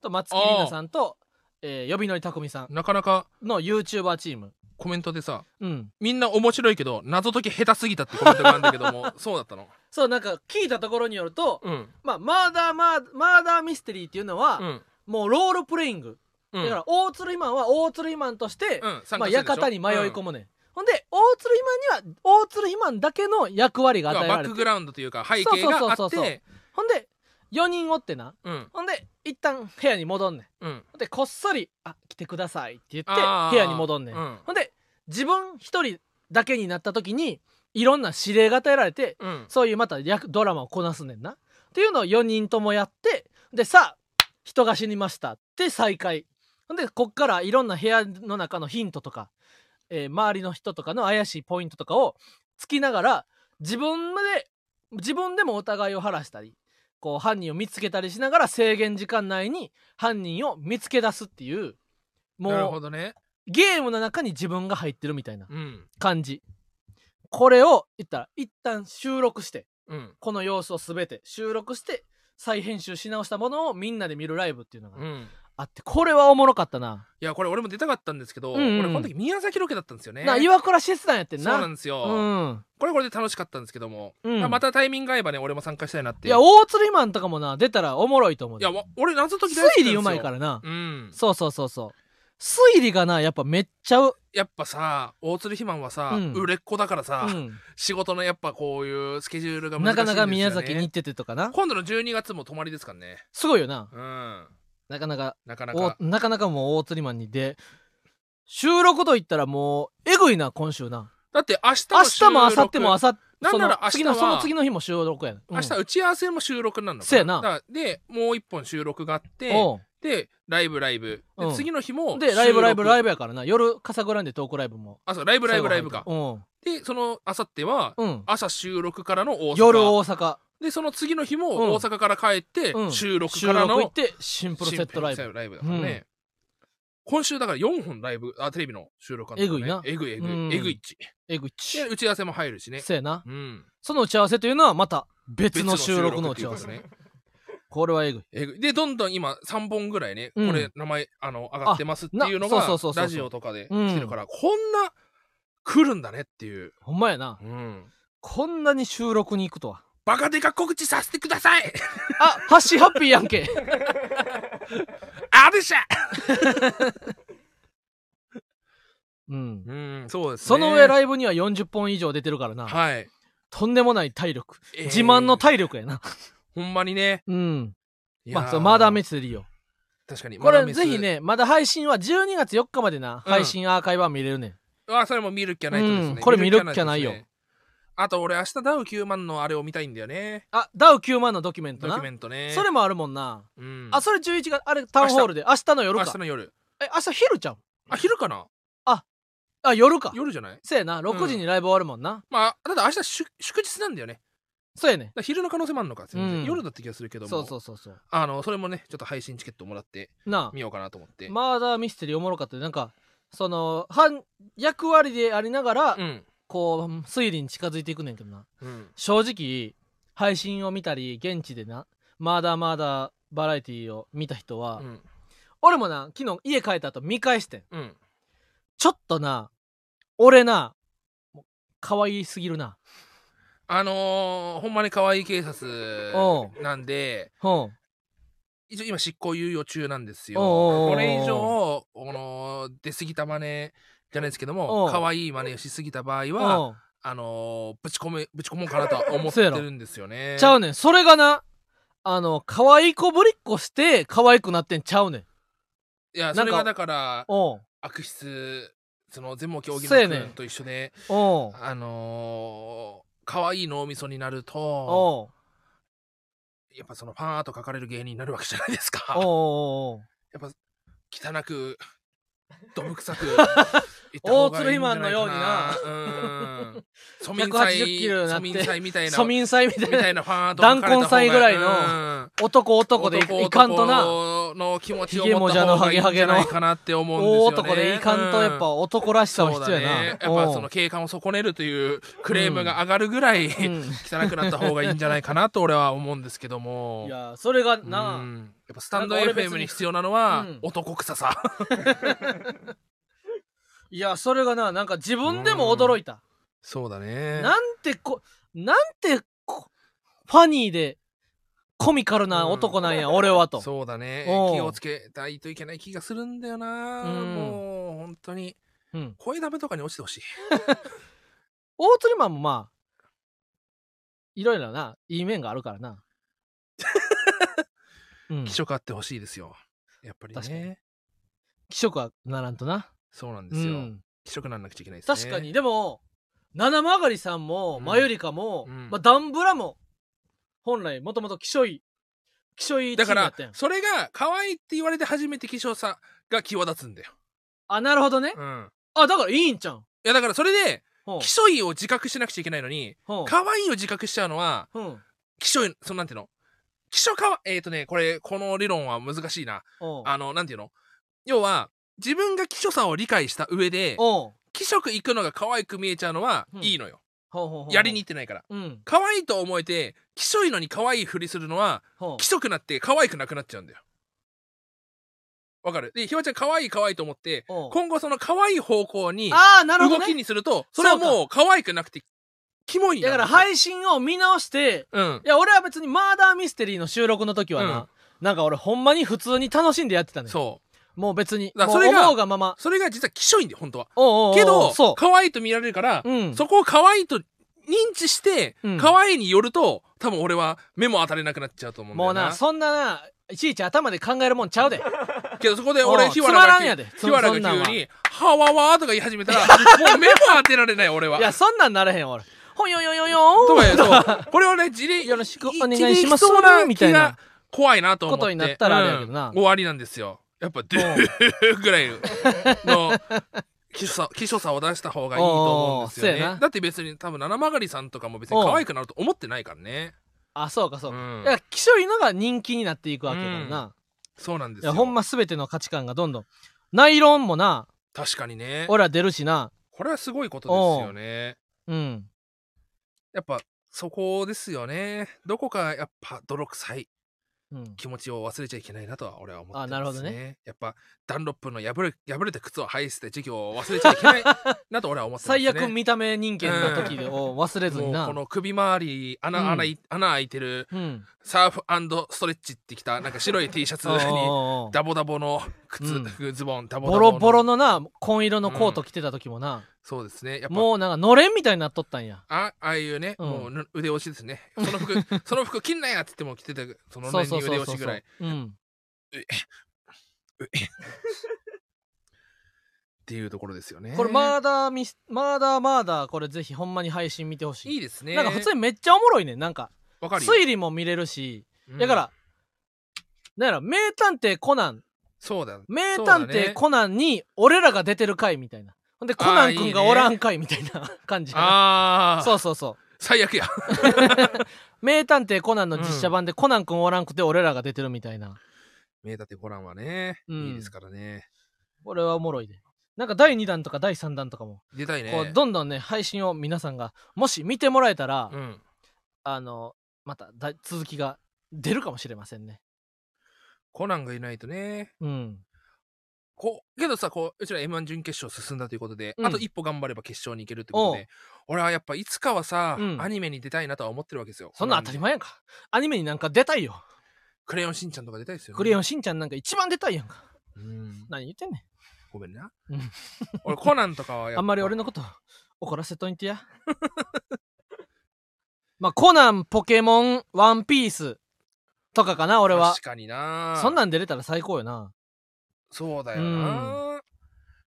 と松木里奈さんと、えー、呼びのりたこみさん。なかなかの YouTuber チーム。コメントでさうん。みんな面白いけど謎解き下手すぎたってコメントがあるんだけども そうだったの？そうなんか聞いたところによると、うん。まあ、マーダーマーマーダーミステリーっていうのは、うん。もうロールプレイング、うん。だから大鶴ひまんは大鶴ひまんとして、うん参まあ、加してるでしょ？館に迷い込むねん、ほんで大鶴ひまんには大鶴ひまんだけの役割がうん与えられてバックグラウンドというか背景があっそうそうそうそうてほんで4人おってな。うん。ほんで一旦部屋に戻んねん。うん。ほんでこっそり「あ来てください」って言ってあー。部屋に戻んねん、うん。ほんで自分一人だけになった時にいろんな指令が与えられてうん。そういうまた役ドラマをこなすねんな。っていうのを4人ともやってでさあ人が死にましたって再会ほんでこっからいろんな部屋の中のヒントとか、えー周りの人とかの怪しいポイントとかをつきながら自分で自分でもお互いを晴らしたりこう犯人を見つけたりしながら制限時間内に犯人を見つけ出すっていうなるもうほどね。ゲームの中に自分が入ってるみたいなうん。感じ。これを言ったら一旦収録してうん。この様子を全て収録して再編集し直したものをみんなで見るライブっていうのがうんあってこれはおもろかったな、いやこれ俺も出たかったんですけど、うんうん。俺この時宮崎ロケだったんですよね。な岩倉施設なんやってんそうななんですよ、うん。これこれで楽しかったんですけども、うん。またタイミング合えばね俺も参加したいなっていや大釣りマンとかもな出たらおもろいと思うで。いやわ俺謎解き大好き推理うまいからな。うん。そうそうそうそう。推理がなやっぱめっちゃう、やっぱさ大鶴ひまんはさ、うん。売れっ子だからさ、うん、仕事のやっぱこういうスケジュールが難しいね、なかなか宮崎に行っててとかな。今度の12月も泊まりですからね。すごいよな。うんなかなかなかなおかなかなかもう大釣りマンにで収録といったらもうえぐいな今週な。だって明日明も収録。日も明後日も明後日なんなら明日は次のその次の日も収録やな、うん。明日打ち合わせも収録なのかせやな。でもう一本収録があってでライブライブ。で、うん。次の日もでライブライブライブブやからな。夜カサグランデトークライブも。あそうライブライブライブか。うん。でその明後日はうん。朝収録からの大阪。夜大阪でその次の日うん。も大阪から帰って、うん。収録収からの録行ってシンプルセットライブ。シンプルライブだからね、今週だから4本ライブあテレビの収録あるんだよね。えぐいな。えぐいえぐい、うん。えぐいっち。えぐいっち。で打ち合わせも入るしね。せやな。うん。その打ち合わせというのはまた別の収録の打ち合わせ、別の収録っていうことね。これはえぐい。えぐい。でどんどん今3本ぐらいね、うん。これ名前あの上がってますっていうのあながそうそうそうそう。ラジオとかで来てるから、こんな来るんだねっていう、ほんまやな。うん、こんなに収録に行くとはバカでか告知させてください。あハッシーハッピーやんけ。あでしゃ。うん。うんそうですね。その上ライブには40本以上出てるからな、はい、とんでもない体力、えー。自慢の体力やな。ほんまにね。うん。まあそうマーダーメッセリーよ。確かにこれぜひねまだ配信は12月4日までな、うん。配信アーカイブは見れるねん。あそれも見るっきゃないとですね、うん。これ見るっきゃないよあと俺明日ダウ9万のあれを見たいんだよね。あダウ9万のドキュメントドキなュメントね。それもあるもんな、うん。あそれ11月あれタウンホールで。明日。の夜か。明日の夜。え明日昼ちゃう？あ昼かな？あ夜か。夜じゃない？そうやな。6時にライブ終わるもんな、まあただ明日祝祝日なんだよね。そうやね。だから昼の可能性もあるのか、うん。夜だった気がするけども。そうそうそうそう。あのそれもねちょっと配信チケットもらってなあ。見ようかなと思って、マーダーミステリーおもろかったでなんかその犯役割でありながら、うんこう推理に近づいていくねんけどな。うん。正直配信を見たり現地でなマーダーマーダーバラエティーを見た人は、うん。俺もな昨日家帰った後見返してん。うん。ちょっとな俺な可愛すぎるな。あのー、ほんまに可愛い警お察なんでう。ん一応今執行猶予中なんですよ。これ以上この出過ぎた真似じゃないですけどおもう可愛い真似をしすぎた場合はうん。あのー、ぶち込めぶち込もうかなとは思ってるんですよね。ちゃうねん。それがなあの可愛い子ぶりっこして可愛くなってんちゃうねん。いやそれがだから悪質その全盲競技の君と一緒で、おうあのー、可愛い脳みそになるとやっぱそのファンアート描かれる芸人になるわけじゃないですか。やっぱ汚くどぶ臭く 大鶴肥満のようにな。うん。ソミン180祭キロになってソミン祭みたいな庶民祭みたいな弾痕祭ぐらいのの男男でいいかんとなの気持ちを持った方がいいんじゃないかなって思うんですよね。大男でいかんとやっぱうん男らしさはそう必要やなやっぱその景観を損ねるというクレームが上がるぐらい、うん。汚くなった方がいいんじゃないかなと俺は思うんですけども。いやそれがうなん。やっぱスタンド FM にに必要なのはうん。男臭さ、いやそれがななんか自分でも驚いた。そうだね。なんてこなんてこファニーでコミカルな男なんや、俺はと。そうだね。気をつけたいといけない気がするんだよな、うん。もう本当に。うん、声ダメとかに落ちてほしい。大釣りマンもまあいろいろないい面があるからな。うん。気色あってほしいですよ。やっぱりね。気色はならんとなそうなんでうすよ、ん。気色なんなくちゃいけないですね。確かに。でも七曲りさんもうん。マユリカも、うん。まあ、ダンブラも本来もともと気性いい気性いだからそれが可愛いって言われて初めて希少さが際立つんだよ、あなるほどね、うん、あだからいいんちゃうん。いやだからそれでほう。希少いを自覚しなくちゃいけないのに可愛いを自覚しちゃうのはうん。希少いそのなんていうの？基礎かわえっ、とねこれこの理論は難しいな。あのなんていうの？要は自分が基礎さを理解した上でおう。気色行くのが可愛く見えちゃうのはうん。いいのよ、やりに行ってないから。うん。可愛いと思えて気色いいのに可愛いふりするのはほう。気色くなって可愛くなくなっちゃうんだよ。わかる？でひわちゃん可愛い可愛いと思って今後その可愛い方向にああなるほど動きねにするとそれはもう可愛くなくてキモいだからい配信を見直してうん。いや俺は別にマーダーミステリーの収録の時はな、なんか俺ほんまに普通に楽しんでやってたねそうもう別にもうだからそれが思うがまま。それが実はきしょいんだよ本当は。おうおうおうけどそ可愛いと見られるからううん。そこを可愛いと認知してうん。可愛いによると多分俺は目も当たれなくなっちゃうと思うんだよな。もうなそんなないちいち頭で考えるもんちゃうで。けどそこでおう俺日原つまらがんやで。そ日原そんなんは。が急に「はわわ」とか言い始めたら もう目も当てられない俺は。いやそんなんなれへん俺。ほんよよよよとか言うそうこれをね自力よろしくお願いしますそうなみたいな。気が怖いなと思って。ことになったらあれやけどな。うん。終わりなんですよやっぱドゥーぐらいの希少さ希少さを出した方がいいと思うんですよね。だって別に多分七曲りさんとかも別に可愛くなると思ってないからね。あそうかそうか、うん。いやきしょいのが人気になっていくわけだからな、そうなんですよ。いやほんま全ての価値観がどんどん。ナイロンもな。確かにね。俺ら出るしな。これはすごいことですよね。う。ん。やっぱそこですよね。どこかやっぱ泥臭い。うん気持ちを忘れちゃいけないなとは俺は思ってます、ね、あなるほどね。やっぱダンロップの破れ破れた靴を履いて授業を忘れちゃいけない なと俺は思ってます、ね、最悪見た目人間な時を忘れずにな。この首周り穴,、うん。穴開いてるうん。サーフストレッチってきたなんか白い T シャツ にダボダボの靴、うん。ズボンダボダボの。ボロボロのな紺色のコート着てた時もな、そうですね。やっぱ。もうなんかのれんみたいになっとったんや。あああいうね、うん。もうぬ腕押しですね。その服その服着んなやっつっても着てたその腕そうそうそう押しぐらい。うんっていうところですよね。これマーダーミスマーダーマーダーこれぜひほんまに配信見てほしい。いいですね。なんか普通にめっちゃおもろいねんなんか。わかるよ。推理も見れるし、うん。だからなんやろ名探偵コナン。そうだ。名そうだ探偵ねコナンに俺らが出てる回みたいな。ほんでコナン君がおらん回みたいな感じああそうそうそう。最悪や。名探偵コナンの実写版でコナン君おらんくて俺らが出てるみたいな名探偵コナンはね、うん。いいですからね。これはおもろいで。なんか第2弾とか第3弾とかも出たいね。こうどんどんね配信を皆さんがもし見てもらえたら、うん。あのまただ続きが出るかもしれませんね。コナンがいないとね。うん。こうけどさこううちら m 1準決勝進んだということで、うん。あと一歩頑張れば決勝に行けるってことで俺はやっぱいつかはさ、うん。アニメに出たいなとは思ってるわけですよ。そんなん当たり前やんか。アニメになんか出たいよクレヨンしんちゃんとか出たいですよね。クレヨンしんちゃんなんか一番出たいやんか。うん。何言ってんねごめんな、うん。俺コナンとかはやっぱ。んあんまり俺のこと怒らせといてや。まあコナンポケモンワンピースとかかな俺は。確かにな。そんなん出れたら最高よな。そうだよな、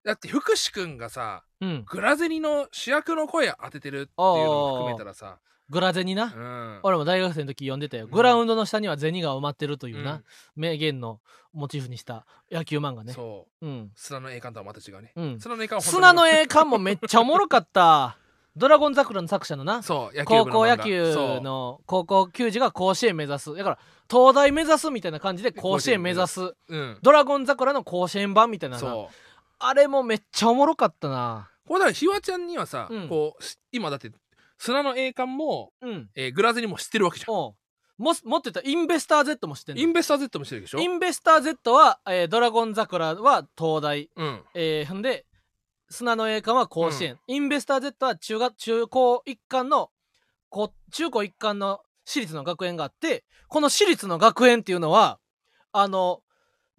だって福士くんがさうん。グラゼニの主役の声当ててるっていうのも含めたらさ。グラゼニな、うん。俺も大学生の時読んでたよ、うんグラウンドの下には銭が埋まってるというな、うん。名言のモチーフにした野球漫画ね。そう。うん。砂の栄冠とはまた違うね、うん。砂の栄冠砂の栄冠もめっちゃおもろかった。ドラゴン桜の作者のな。高校野球の高校球児が甲子園目指す。だから東大目指すみたいな感じで甲子園目指す。そううん。ドラゴン桜の甲子園版みたいなな。そうあれもめっちゃおもろかったな。これだからひわちゃんにはさ、うん。こうし今だって砂の栄冠も、うん。えーグラゼニも知ってるわけじゃん。も持ってたインベスター Z も知ってんの。インベスター Z も知ってるでしょ？インベスター Z は、えードラゴン桜は東大。うん。えー、ほんで砂の栄冠は甲子園、インベスター Z は中学中高一貫のこ中高一貫の私立の学園があってこの私立の学園っていうのはあの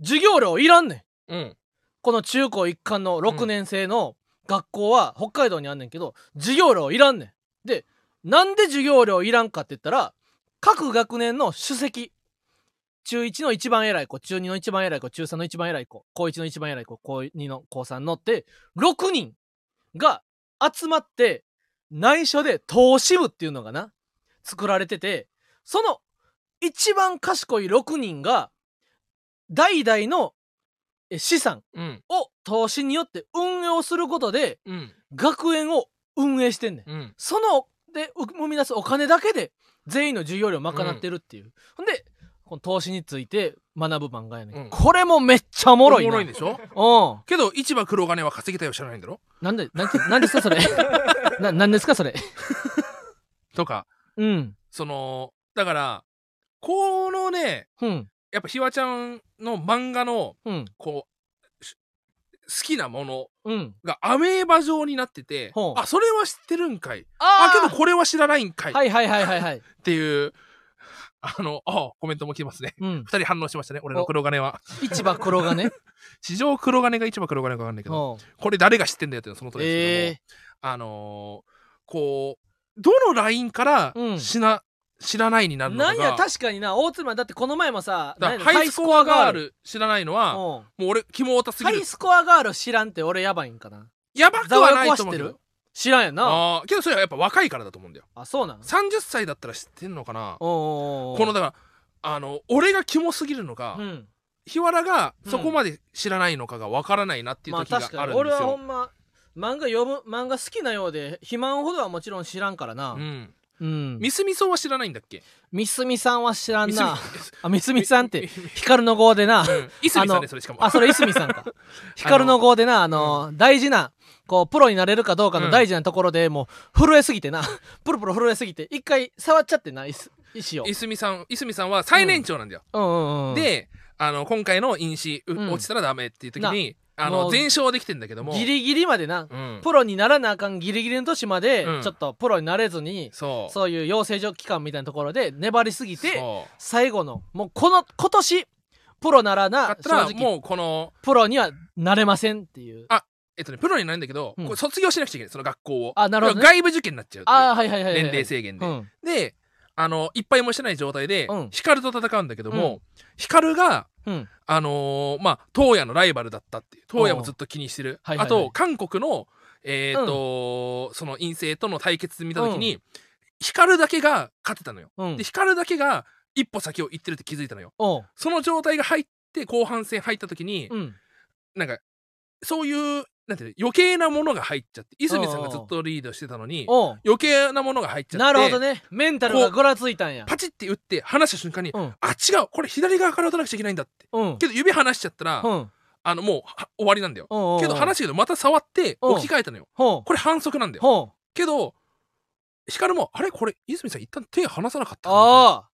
授業料いらんねん。うんこの中高一貫の6年生の学校は北海道にあんねんけど授業料いらんねん。でなんで授業料いらんかって言ったら各学年の首席。中1の一番偉い子中2の一番偉い子中3の一番偉い子高1の一番偉い子高2の高3のって6人が集まって内緒で投資部っていうのがな作られててその一番賢い6人が代々のえ資産うん。を投資によって運用することでうん。学園を運営してんねん。うん。そのでう生み出すお金だけで全員の授業料を賄ってるっていう。ほんでこの投資について学ぶ漫画やね、んうん。これもめっちゃおもろいな。おもろいんでしょ？うん。けど市場黒金は稼ぎたいを知らないんだろ？なんでなんてなんですかそれ？ななんですかそれ？とか。うん。そのだからこのねうんやっぱひわちゃんの漫画のうん。こうし好きなものうん。がアメーバ状になっててほう。あそれは知ってるんかい。ああけどこれは知らないんかい、っはいはいはいはいはい。ていうあのあコメントも来てますね。うん。二人反応しましたね俺の黒金は。市場黒がね 市場黒金が市場黒金か分かんないけど。これ誰が知ってんだよっていうのはその通りですけども、えあのーこうどのラインからうん。しな、知らないになー、るのかがなんや確かにな。大妻だってこの前もさハイスコアガール。知らないのはうん。もう俺キモオタすぎる。ハイスコアガール知らんって俺やばいんかな。やばくはないと思うけど。知ってる？知らんやんな。あけどそれはやっぱ若いからだと思うんだよ。そうなん？30歳だったら知ってんのかな。おうおうおう。このだからあの俺がキモすぎるのか、うん。日原がそこまで知らないのかがわからないなっていうまあ時が確かに。俺あるんですよ、はほんま漫画読む漫画好きなようで肥満ほどはもちろん知らんからな。うん、うん。ミスミソは知らないんだっけ？ミスミさんは知らんミスミな あミスミさんってみ光の号でな。うん。いすみさんそれしかも。あそれいすみさんか。光の号でなあの大事なこうプロになれるかどうかの大事なところでもう震えすぎてな。プルプル震えすぎて一回触っちゃってな石石を。いすみさんいすみさんは最年長なんだよ、うんうんうんであの今回の飲酒落ちたらダメっていう時にあの全勝できてんだけども。ギリギリまでなうん、プロにならなあかんギリギリの年までうん。ちょっとプロになれずにそう。そういう養成所期間みたいなところで粘りすぎて最後のもうこの今年プロならなだったら正直もうこのプロにはなれませんっていう。えっとねプロになるんだけど、うん。これ卒業しなくちゃいけないその学校を。あなるほどね。外部受験になっちゃうああはいはいはいはい年齢制限で、うん。であのいっぱいもしてない状態で、うん。光と戦うんだけども、うん。光がうん。あのーまあ東野のライバルだったっていう東野もずっと気にしてる、はいはいはい。あと韓国のえっ、と、その陰性との対決見た時に、光だけが勝ってたのよ、うん。で光だけが一歩先を行ってるって気づいたのよ。その状態が入って後半戦入った時に、うん。なんかそういうなんて余計なものが入っちゃって泉さんがずっとリードしてたのに余計なものが入っちゃってなるほどね。メンタルがぐらついたんや。パチって打って離した瞬間に、うん。あ違うこれ左側から打たなくちゃいけないんだって。うん。けど指離しちゃったら、うん。あのもうは終わりなんだよ。けど離したけどまた触ってうん。置き換えたのよ。これ反則なんだよ。けど光もあれこれ泉さん一旦手離さなかったああ。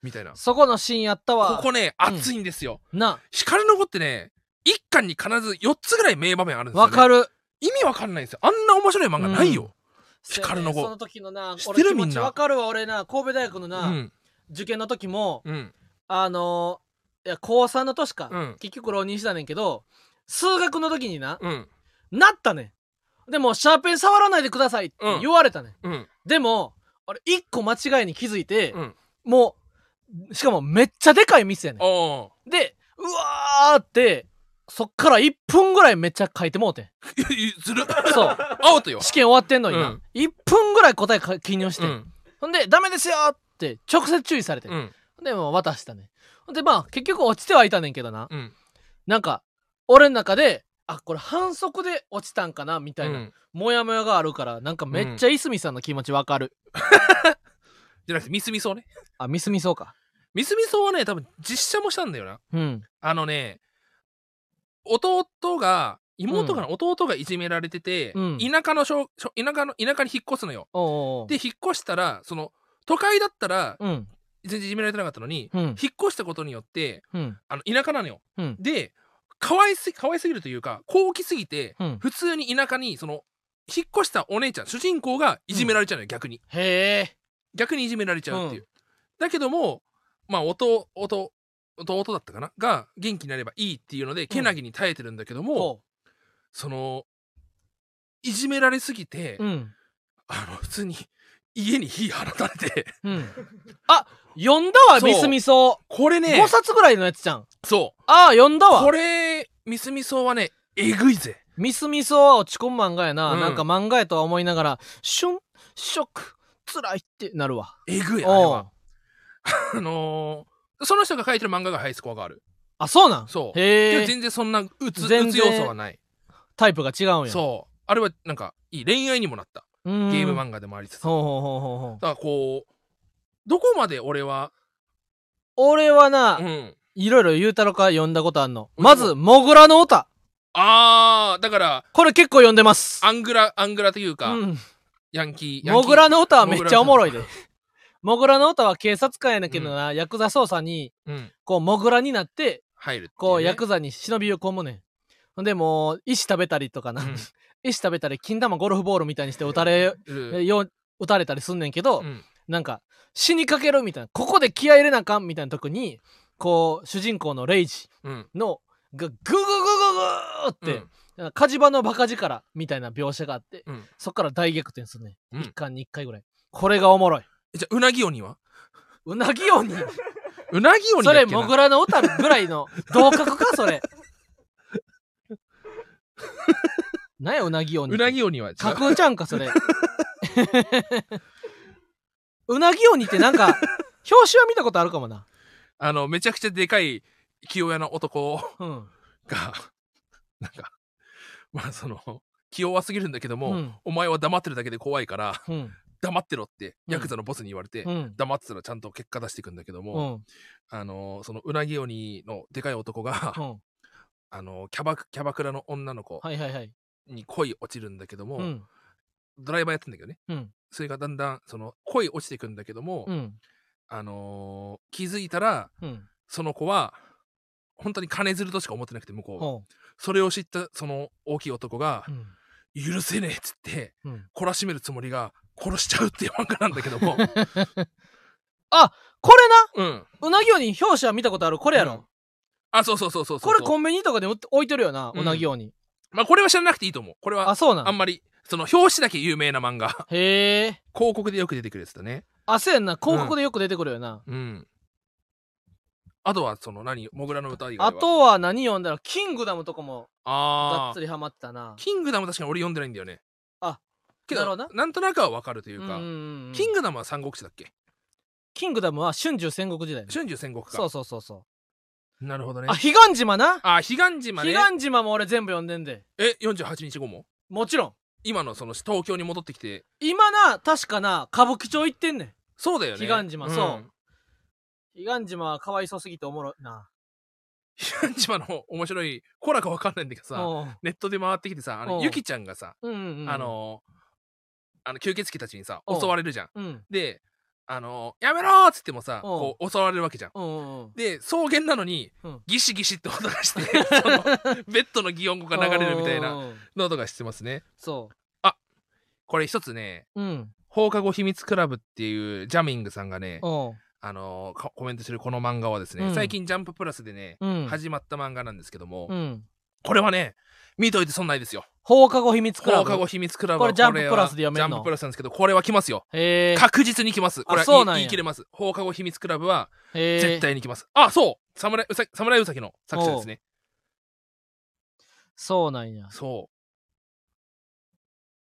みたいな。そこのシーンやったわ。ここねうん。熱いんですよ、な。光の子ってね一巻に必ず4つぐらい名場面あるんですよ、ね、わかる。意味わかんないんですよ。あんな面白い漫画ないよ、光の子。その時のな知ってるみんな。わかるわ俺な神戸大学のうな、ん。受験の時もうん。あのーいや高3の年か、うん。結局浪人したねんけど数学の時にな、うん。なったねん。でもシャーペン触らないでくださいって言われたねん、うん。でも俺一個間違いに気づいて、うん。もうしかもめっちゃでかいミスやねおんでうわーってそっから1分ぐらいめっちゃ書いてもうてん。ーずる。そう。アウトよ。試験終わってんのにな、うん。1分ぐらい答えか記入して、うん。ほんで「ダメですよ!」って直接注意されて、うん。ほん。でもう渡したね。ほんでまあ結局落ちてはいたねんけどな、うん。なんか俺の中であこれ反則で落ちたんかなみたいな、うん。モヤモヤがあるからなんかめっちゃいすみさんの気持ちわかる、じゃなくてミスミソね。あミスミそうか。ミスミソはね多分実写もしたんだよな。うん。あのね弟が妹が、弟がいじめられてて、うん。田舎の田舎の田舎に引っ越すのよ。おうおうで引っ越したらその都会だったらうん。全然いじめられてなかったのに、うん。引っ越したことによってうん。あの田舎なのよ。うん。で可愛す可愛すぎるというか高貴すぎて、うん。普通に田舎にその引っ越したお姉ちゃん主人公がいじめられちゃうのよ、逆に。へえ。逆にいじめられちゃうっていう、だけどもまあ弟弟弟だったかな？が元気になればいいっていうのでけなぎに耐えてるんだけども、ほそのいじめられすぎて、ううん。あの普通に家に火放たれて。うん。あ読んだわミスミソ。これね。5冊ぐらいのやつじゃん。そああ読んだうわ。これミスミソはねえぐいぜ。ミスミソは落ち込む漫画やな、うん。なんか漫画やとは思いながらシュンショック辛いってなるわ。えぐいあれは。あのーその人が書いてる漫画がハイスコアがある。あそうなん？そう。けへえど全然そんなうつうつ要素はない。タイプが違うんや。そう。あれはなんかいい恋愛にもなった。うゲーム画漫画でもありつつ。だほうほうほうほう。ほからこうどこまで俺は俺はな、うん。いろいろ言うたろか読んだことあんの。うん。まず、モグラの歌。あーだからこれ結構読んでます。アングラアングラというか、うん。ヤンキーヤンキー。モグラの歌はめっちゃおもろいで。モグラの歌は警察官やねんけどな、ヤクザ捜査に、うん。こう、モグラになって、入るっていこう、ねヤクザに忍び込むねん。ほんで、もう、石食べたりとかな。うん。石食べたり、金玉ゴルフボールみたいにして撃たれ、うん。よ撃たれたりすんねんけど、うん。なんか、死にかけるみたいな、ここで気合い入れなあかんみたいな時に、こう、主人公のレイジうん。の、が、グググググーって、なんか火事場のバカ力みたいな描写があって、うん。そっから大逆転するね。うん。一巻に一回ぐらい。これがおもろい。じゃあうなぎ鬼は？うなぎ鬼うなぎ鬼そっけな？モグラの歌ぐらいの 同格か、それ。なんや、うなぎ鬼。うなぎ鬼は？違う架空ちゃんか、それ。うなぎ鬼ってなんか、表紙は見たことあるかもな。あのめちゃくちゃでかい清屋の男うん。がなんかまあその気弱すぎるんだけども、うん。お前は黙ってるだけで怖いからうん。黙ってろってうんヤクザのボスに言われて、うん。黙ってたらちゃんと結果出していくんだけどうも、ん。あのそのうなぎ鬼のでかい男が、うん。あのキャバクキャバクラの女の子はいはいはい。に恋落ちるんだけども、うん。ドライバーやってんだけどねうん。それがだんだんその恋落ちていくんだけども、うん。あのー気づいたらうん。その子は本当に金づるとしか思ってなくて向こうそれを知ったその大きい男がう。うん。「許せねえ」っつってうん。懲らしめるつもりが殺しちゃうっていう漫画なんだけども。これうん。な、うなぎ鬼表紙は見たことあるこれやろ。うん。あそうそうそうそうこれコンビニとかで置いてるよな、うん。うなぎ鬼。まあこれは知らなくていいと思う。これはあ、そうなん？あんまりその表紙だけ有名な漫画。へえ。広告でよく出てくるやつだね。あ、そうやんな。広告でよく出てくるよな。うん。あとはその何？モグラの歌以外は？あとは何読んだら、キングダムとかもがっつりハマってたな。キングダム確かに俺読んでないんだよね。あけどなるほどななんとなくはわかるというか、うんうんうんキングダムは三国志だっけ？キングダムは春秋戦国時代の春秋戦国かそうそうそうそう。なるほどねあ、彼岸島な？あ彼岸島ね彼岸島も俺全部読んでんで。え48日後も？もちろん。今のその東京に戻ってきて今な、確かな、歌舞伎町行ってんねん。そうだよね彼岸島んそう彼岸島はかわいそうすぎておもろいな。彼岸島の面白いコラかわかんないんだけどさうんネットで回ってきてさあのうんゆきちゃんがさ、うんうんうん。あ、のあの吸血鬼たちにさうん襲われるじゃんうん。であのやめろーっつってもさうんこう襲われるわけじゃん。で草原なのにうんギシギシって音がして そのベッドの擬音語が流れるみたいな。の音がしてますねそこれ一つねう。うん。放課後秘密クラブっていうジャミングさんがねうん。あのーかコメントしてるこの漫画はですね、うん最近ジャンププラスでね、うん。始まった漫画なんですけども、うん。これはね見といて損ないですよ放課後秘密クラブ。放課後秘密クラブ。はこれジャンプはプラスで読めんの？ジャンププラスなんですけどこれは来ますよ。へえ。確実に来ます。これはそうなんや。言い言い切れます。放課後秘密クラブはへえ。絶対に来ます、あそう！侍うさ侍うさぎの作者ですね。そうなんや。そ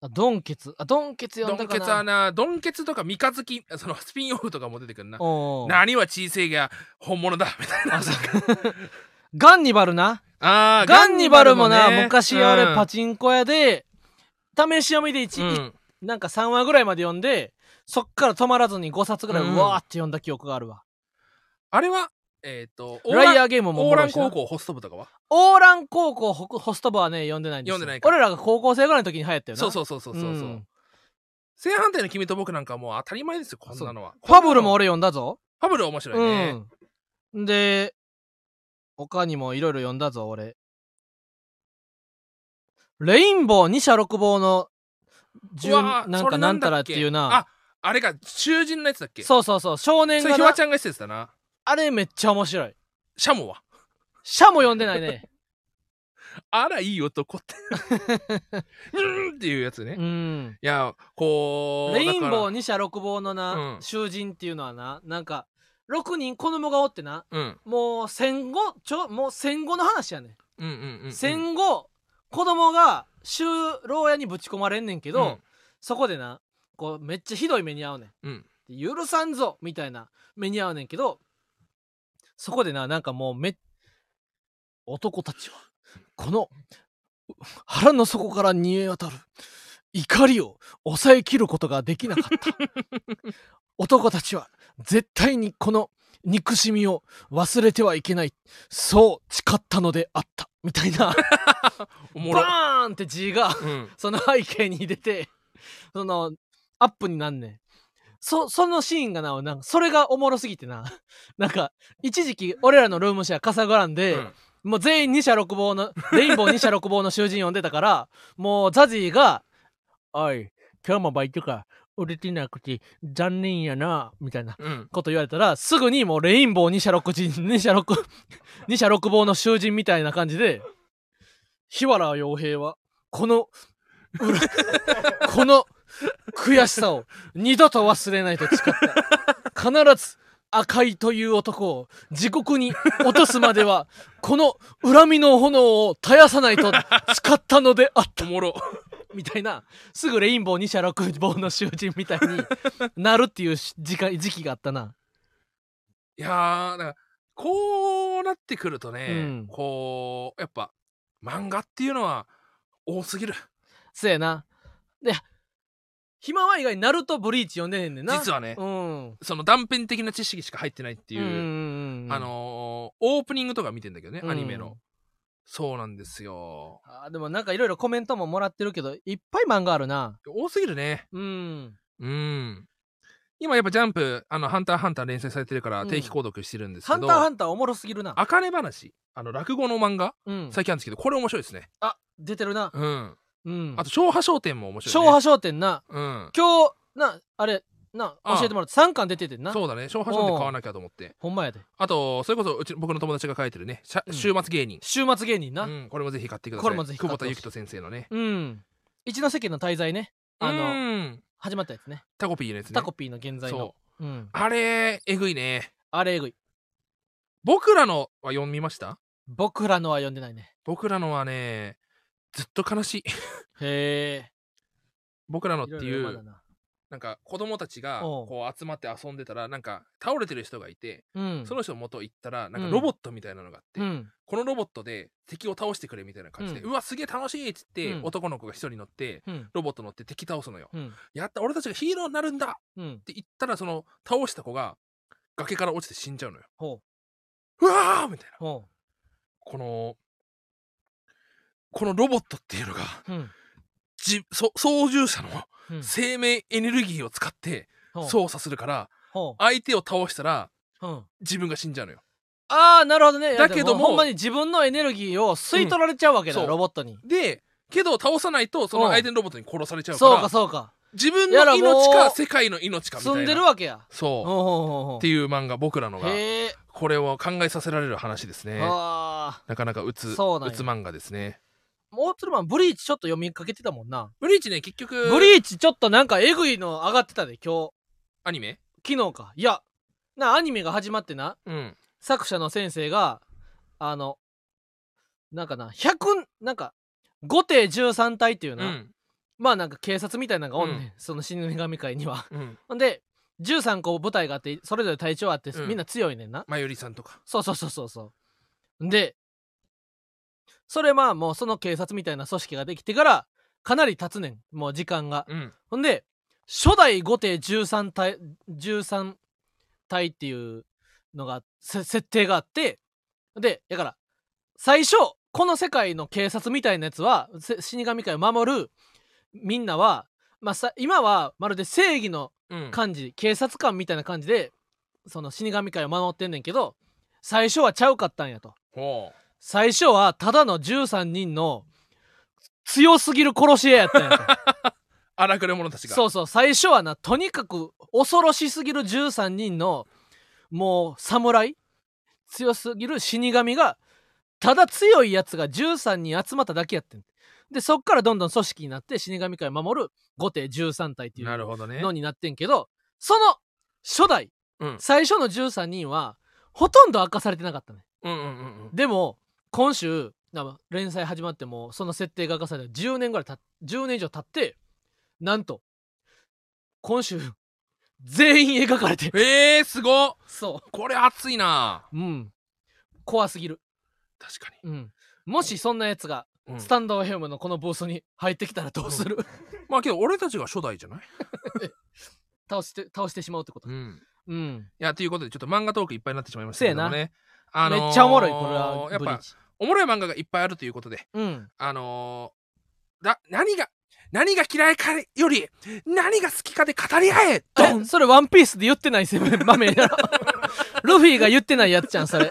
あドンケツ。あ、ドンケツうド読んだかな。ンケツはなドンケツとか三日月そのスピンオフとかも出てくるな。おう何は小せえが本物だみたいな。あそうガンニバルな？あーガンニバルもな、ね昔あれうんパチンコ屋で、試し読みで1、うんなんか3話ぐらいまで読んで、そっから止まらずに5冊ぐらい、ううんわーって読んだ記憶があるわ。あれはえっ、とライアーゲームもおオーラン高校ホスト部とかは？オーラン高校ホホスト部はね、読んでないんですよ。読んでないか俺らが高校生ぐらいの時に流行ったよな。そうそうそうそうそうそう、ん正反対の君と僕なんかもう当たり前ですよこんなのはファブルも俺読んだぞ。ファブルは面白いね、うん。で、他にもいろいろ読んだぞ、俺。レインボー二者六棒の順なんかなんたらっていうな。ああれが囚人のやつだっけ？そうそうそう、少年がなひわちゃんがしてたなあれめっちゃ面白い。シャモは？シャも読んでないね。あらいい男ってうーんっていうやつね、いうん。やこうレインボー二者六棒のな、うん囚人っていうのはな、なんか、6人子供がおってな、らうん。もう戦後、ちょ、もう戦後の話やねうんうんうん戦後、子供が就労屋にぶち込まれんねんけど、うん。そこでな、こう、めっちゃひどい目に遭うねん。うん。許さんぞみたいな目に遭うねんけど、そこでな、なんかもうめ、男たちは、この、腹の底から煮え渡る怒りを抑えきることができなかった。男たちは絶対にこの憎しみを忘れてはいけない。そう誓ったのであった。みたいな。おもろ。バーンって字がうん。その背景に出てそのアップになんねん。そそのシーンがななんかそれがおもろすぎてな。なんか一時期俺らのルームシェアカサゴランで、うん。もう全員二者六棒のレインボー二者六棒の囚人呼んでたからもうザジーが「おい今日もバイトか売れてなくて残念やな」みたいなうん。こと言われたらすぐにもうレインボー二者六人二者六二者六棒の囚人みたいな感じで日原洋平は。この この悔しさを二度と忘れないと誓った。必ず赤いという男を地獄に落とすまでは この恨みの炎を絶やさないと誓ったのであった。おもろみたいなすぐレインボー二者六棒の囚人みたいに なるっていうし時間時期があったな。いやーだからこうなってくるとね、うん。こうやっぱ漫画っていうのは多すぎる。そうやな。で暇は以外にナルトブリーチ読んでへんねんな。実はねうん。その断片的な知識しか入ってないっていう、うあのーオープニングとか見てんだけどね、うん。アニメのそうなんですよ。あーでもなんかいろいろコメントももらってるけどいっぱい漫画あるな。多すぎるね。うん。うん。今やっぱジャンプあの「ハンターハンター」連載されてるからうん。定期購読してるんですハンターハンターおもろすぎるな。あかね話。あの落語の漫画うん。最近あるんですけどこれ面白いですね。あ出てるな。うん。うん。あと昭和商店も面白いね。昭和商店な。うん。今日なあれなあ教えてもらって3巻出ててんな。そうだね。昭和商店買わなきゃと思って。ほんまやで。あとそれこそうち僕の友達が書いてるね。しゃうん。週末芸人、週末芸人な。うん。これもぜひ買ってください。これもぜひ買ってほしい。久保田由紀人先生のね。うん。一ノ関の滞在ね。あのうん。始まったやつね。タコピーのやつね。タコピーの現在の。そう。うん。あれえぐいね。あれえぐい。僕らのは読みました？僕らのは読んでないね。僕らのはねずっと悲しい。へえ。僕らのってろいうろまだななんか子供たちがこう集まって遊んでたらなんか倒れてる人がいて、うん。その人の元行ったらなんかうん。ロボットみたいなのがあって、うん。このロボットで敵を倒してくれみたいな感じで、ううんわすげえ楽しいっつって、うん。男の子が一人乗ってうん。ロボット乗って敵倒すのよ、うん。やった俺たちがヒーローになるんだっうん。て言ったらその倒した子が崖から落ちて死んじゃうのよ。ほう。わーみたいな。このこのロボットっていうのがじそ操縦者のうん。生命エネルギーを使って操作するからほ相手を倒したら自分が死んじゃうのよ。ああなるほどね。だけどもでほんまに自分のエネルギーを吸い取られちゃうわけだ、うん。ロボットに。でけど倒さないとその相手のロボットに殺されちゃうかそうらかそうか。自分の命か世界の命かみたいな。住んでるわけや。そう。っていう漫画僕らのがこれを考えさせられる話ですね。なかなかうつうつ漫画ですねモーツルマンブリーチちょっと読みかけてたもんな。ブリーチね結局。ブリーチちょっとなんかえぐいの上がってたで今日。アニメ？昨日か。いやなアニメが始まってな。うん。作者の先生があのなんかな100なんか5艇13体っていうな、うん。まあなんか警察みたいなのがおんねん、その死神会には。うん。ほんで13個部隊があってそれぞれ隊長あって、うん。みんな強いねんな。まゆりさんとか。そうそうそうそうそう。んでそれまあもうその警察みたいな組織ができてからかなり経つねん。もう時間が。うん。ほんで初代後手13体13体っていうのがせ設定があってでだから最初この世界の警察みたいなやつはせ死神界を守るみんなは、まあ、さ今はまるで正義のうん。感じ警察官みたいな感じでその死神界を守ってんねんけど最初はちゃうかったんやと。ほ最初はただの13人の強すぎる殺し屋やったんや 荒くれ者たちが。そうそう最初はなとにかく恐ろしすぎる13人のもう侍？強すぎる死神がただ強いやつが13人集まっただけやってん。でそっからどんどん組織になって死神界を守る後手13体っていうなるほどね。のになってんけどその初代うん。最初の13人はほとんど明かされてなかったね。うんうんうんうん。でも今週な連載始まってもその設定が明かされて10年ぐらいたっ10年以上経ってなんと今週全員描かれてる。えー、すごっ。そこれ熱いな。ううん。怖すぎる、確かうん、もしそんなやつがに、うん。スタンド FM のこのブースに入ってきたらどうする、まあけど俺たちが初代じゃない？倒して倒してしまうってこと、うん。うん。いやということでちょっと漫画トークいっぱいになってしまいましたけどもね。あのーめっちゃおもろいこれはやっぱおもろい漫画がいっぱいあるということでうん。あのー、だ何が何が嫌いかより何が好きかで語り合えドえンそれワンピースで言ってないせ場面やろ。ルフィが言ってないやつじゃんそれ。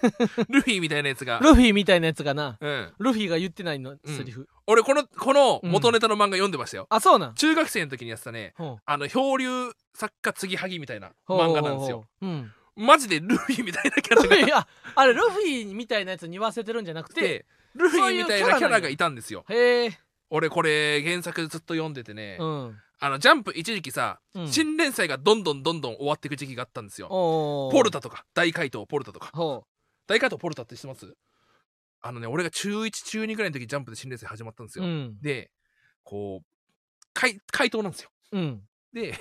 ルフィみたいなやつが、ルフィみたいなやつがな。うん、ルフィが言ってないのセリフ、俺このこの元ネタの漫画読んでましたよ、あそうなん？中学生の時にやってたね。あの漂流作家継ぎはぎみたいな漫画なんですよ。うんマジでルフィみたいなキャラが。いやあれルフィみたいなやつに言わせてるんじゃなくてでルフィみたいなキャラがいたんですよ。へえ。俺これ原作ずっと読んでてね、うん。あのジャンプ一時期さ、うん。新連載がどんどんどんどん終わっていく時期があったんですよ。ポルタとか大怪盗ポルタとか。ほ大怪盗ポルタって知ってます？あのね俺が中1中2ぐらいの時ジャンプで新連載始まったんですよ、ううん。でこう怪怪盗なんですよ。うん。で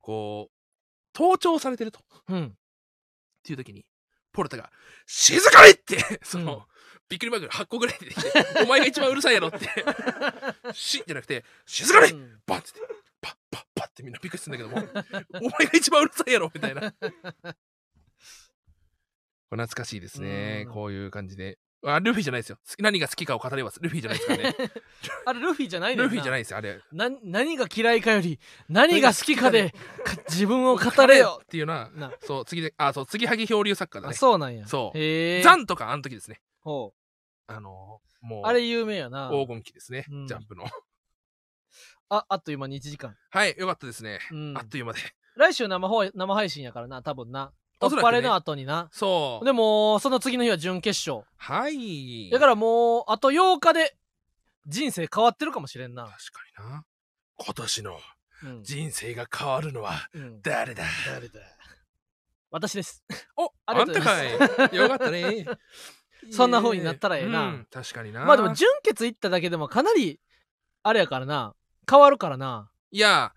こう盗聴されてると。っうん。ていう時にポルタが「静かに!」ってその、うんびっくりマーク8個ぐらい出てきて「お前が一番うるさいやろ」って「し」じゃなくて「静かに!」うん。バンってパッパッパッってみんなびっくりするんだけども お前が一番うるさいやろみたいな。懐かしいですね。うん。こういう感じであルフィじゃないですよ。何が好きかを語れます。ルフィじゃないですからね。あれルフィじゃないルフィじゃないですよあれ。な何が嫌いかより何が好きかでか自分を語れよ。っていうのはな。そう次であそう次はぎ漂流作家だあねそうなんや。そう。ザンとかあの時ですね。ほあのもううあれ有名やな。黄金期ですね。うん。ジャンプの。ああっという間に1時間。はいよかったですね。うん。あっという間で。来週生放生配信やからな多分なおそらくね。突破レの後にな。そう。でもその次の日は準決勝。はい。だからもうあと8日で人生変わってるかもしれんな、確かにな。今年のうん。人生が変わるのはうん。誰だ？誰だ？私です。お ああんりがとうござたかい。よかったね。そんな風になったらええな。うん確かにな。まあでも準決行っただけでもかなりあれやからな。変わるからな。いや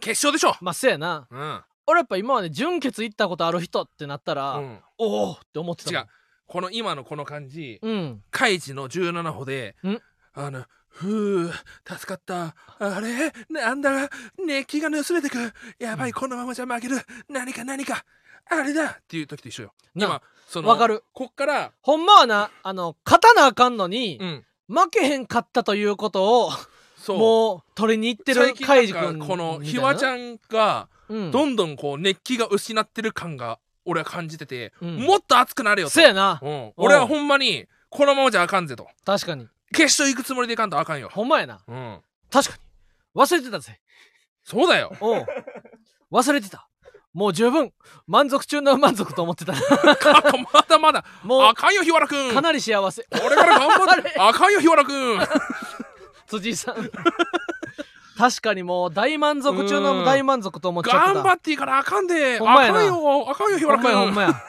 決勝でしょ。まあせやな。うん俺やっぱ今まで準決行ったことある人ってなったら、うん。おおって思ってたもん。違う。この今のこの感じうん。カイジの17歩でん。あのふう助かった。あれ？なんだ熱気が盗れてく。やばい、うん。このままじゃ負ける。何か何か。あれだ！っていう時と一緒よ。な今そのわかる。こっからほんまはなあの勝たなあかんのに、うん。負けへんかったということをそう。もう取りに行ってる最近カイジ君なんかこのひわちん、ゃんがうん、どんどんこう熱気が失ってる感が俺は感じてて、うん。もっと熱くなれよと。せやな。うん、俺はほんまにこのままじゃあかんぜと。確かに。決勝行くつもりでいかんとあかんよ、ほんまやな。うん、確かに。忘れてたぜ。そうだよ。おう忘れてた。もう十分満足中の満足と思ってたかまだまだ。もうあかんよ日原くんかなり幸せ。これから頑張って。あかんよ日原くん 辻井さん確かにもう大満足中の大満足と思っちゃってた。頑張っていいからあかんで。ほんまやな。あかんよ。あかんよ日ほん原くんまやほんまや。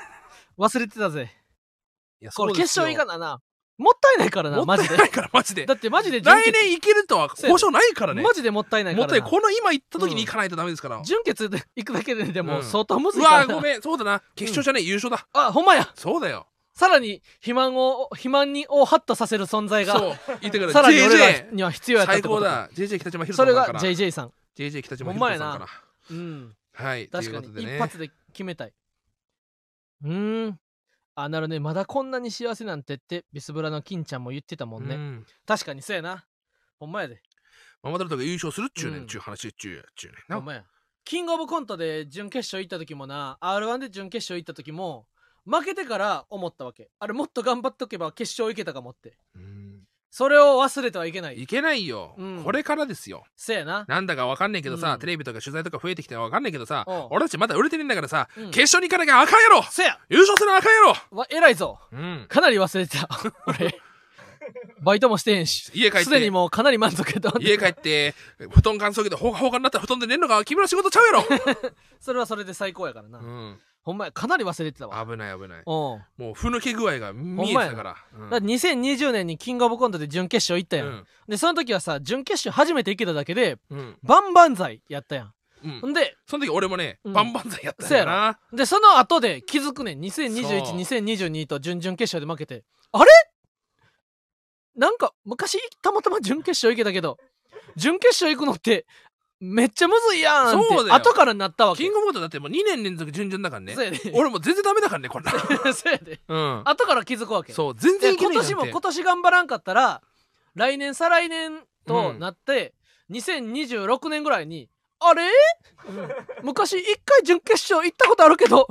忘れてたぜ。いやこれ決勝行かなな。なもったいないからなもマジでったいないからマジで。だってマジで来年行けるとは保証な。いからね。マジでもったいないからな。もったいない。この今行った時に行かないとダメですから、準決で行くだけででもうん。相当むずいうからな。わごめん。そうだな。決勝じゃねえ、優勝だ。あほんまや。そうだよさらに肥満を肥満にをハッとさせる存在がそう。言ってくれさらに俺ら JJ には必要やったっ最てこと。高だ。JJ 北島ひろそれがさんから JJ さん。JJ 北島ほんまやなひろさんから。うん。はいとい確かにうことでね。一発で決めたい。うーん。あなるね。まだこんなに幸せなんてってビスブラの金ちゃんも言ってたもんね、うん。確かにそうやな。ほんまやで。ママダルトが優勝するっちゅうねうん。んちゅう話っちゅうやっちゅうねんな。ほんまや。キングオブコントで準決勝行った時もな r 1で準決勝行った時も負けてから思ったわけ。あれもっと頑張っとけば決勝行けたかもって。うん。それを忘れてはいけない。いけないよ、うん。これからですよ。せやな。なんだかわかんねえけどさ、うん。テレビとか取材とか増えてきてわかんねえけどさ俺たちまだ売れてねえんだからさ、うん。決勝に行かなきゃあかんやろ。せや。優勝するなあかんやろ。わ偉いぞ。うん。かなり忘れてた。俺。バイトもしてへんし。家帰って。すでにもうかなり満足やと思って家帰って布団乾燥機でほかほかになったら布団で寝るのが君の仕事ちゃうやろ、それはそれで最高やからな、うん、ほんまやかなり忘れてたわ。危ない危ない。うん。もうふぬけ具合が見えてたから。うん。だって2020年にキングオブコントで準決勝行ったやん、うん。でその時はさ準決勝初めて行けただけでうん。バンバンザイやったやん。うん。ほんでその時俺もね、うん。バンバンザイやったんやな。でその後で気づくねん。そう。20212022と準々決勝で負けて。あれ？なんか昔たまたま準決勝行けたけど準決勝行くのってめっちゃむずいやんってそうだよ。後からなったわけ。キングオブコントだってもう2年連続準々だからね。そうやで。俺もう全然ダメだからねこれ。そうやで。うん。後から気づくわけ。そう全然いけで今年ないじゃんっても今年頑張らんかったら来年再来年となって、2026年ぐらいにあれ、昔一回準決勝行ったことあるけど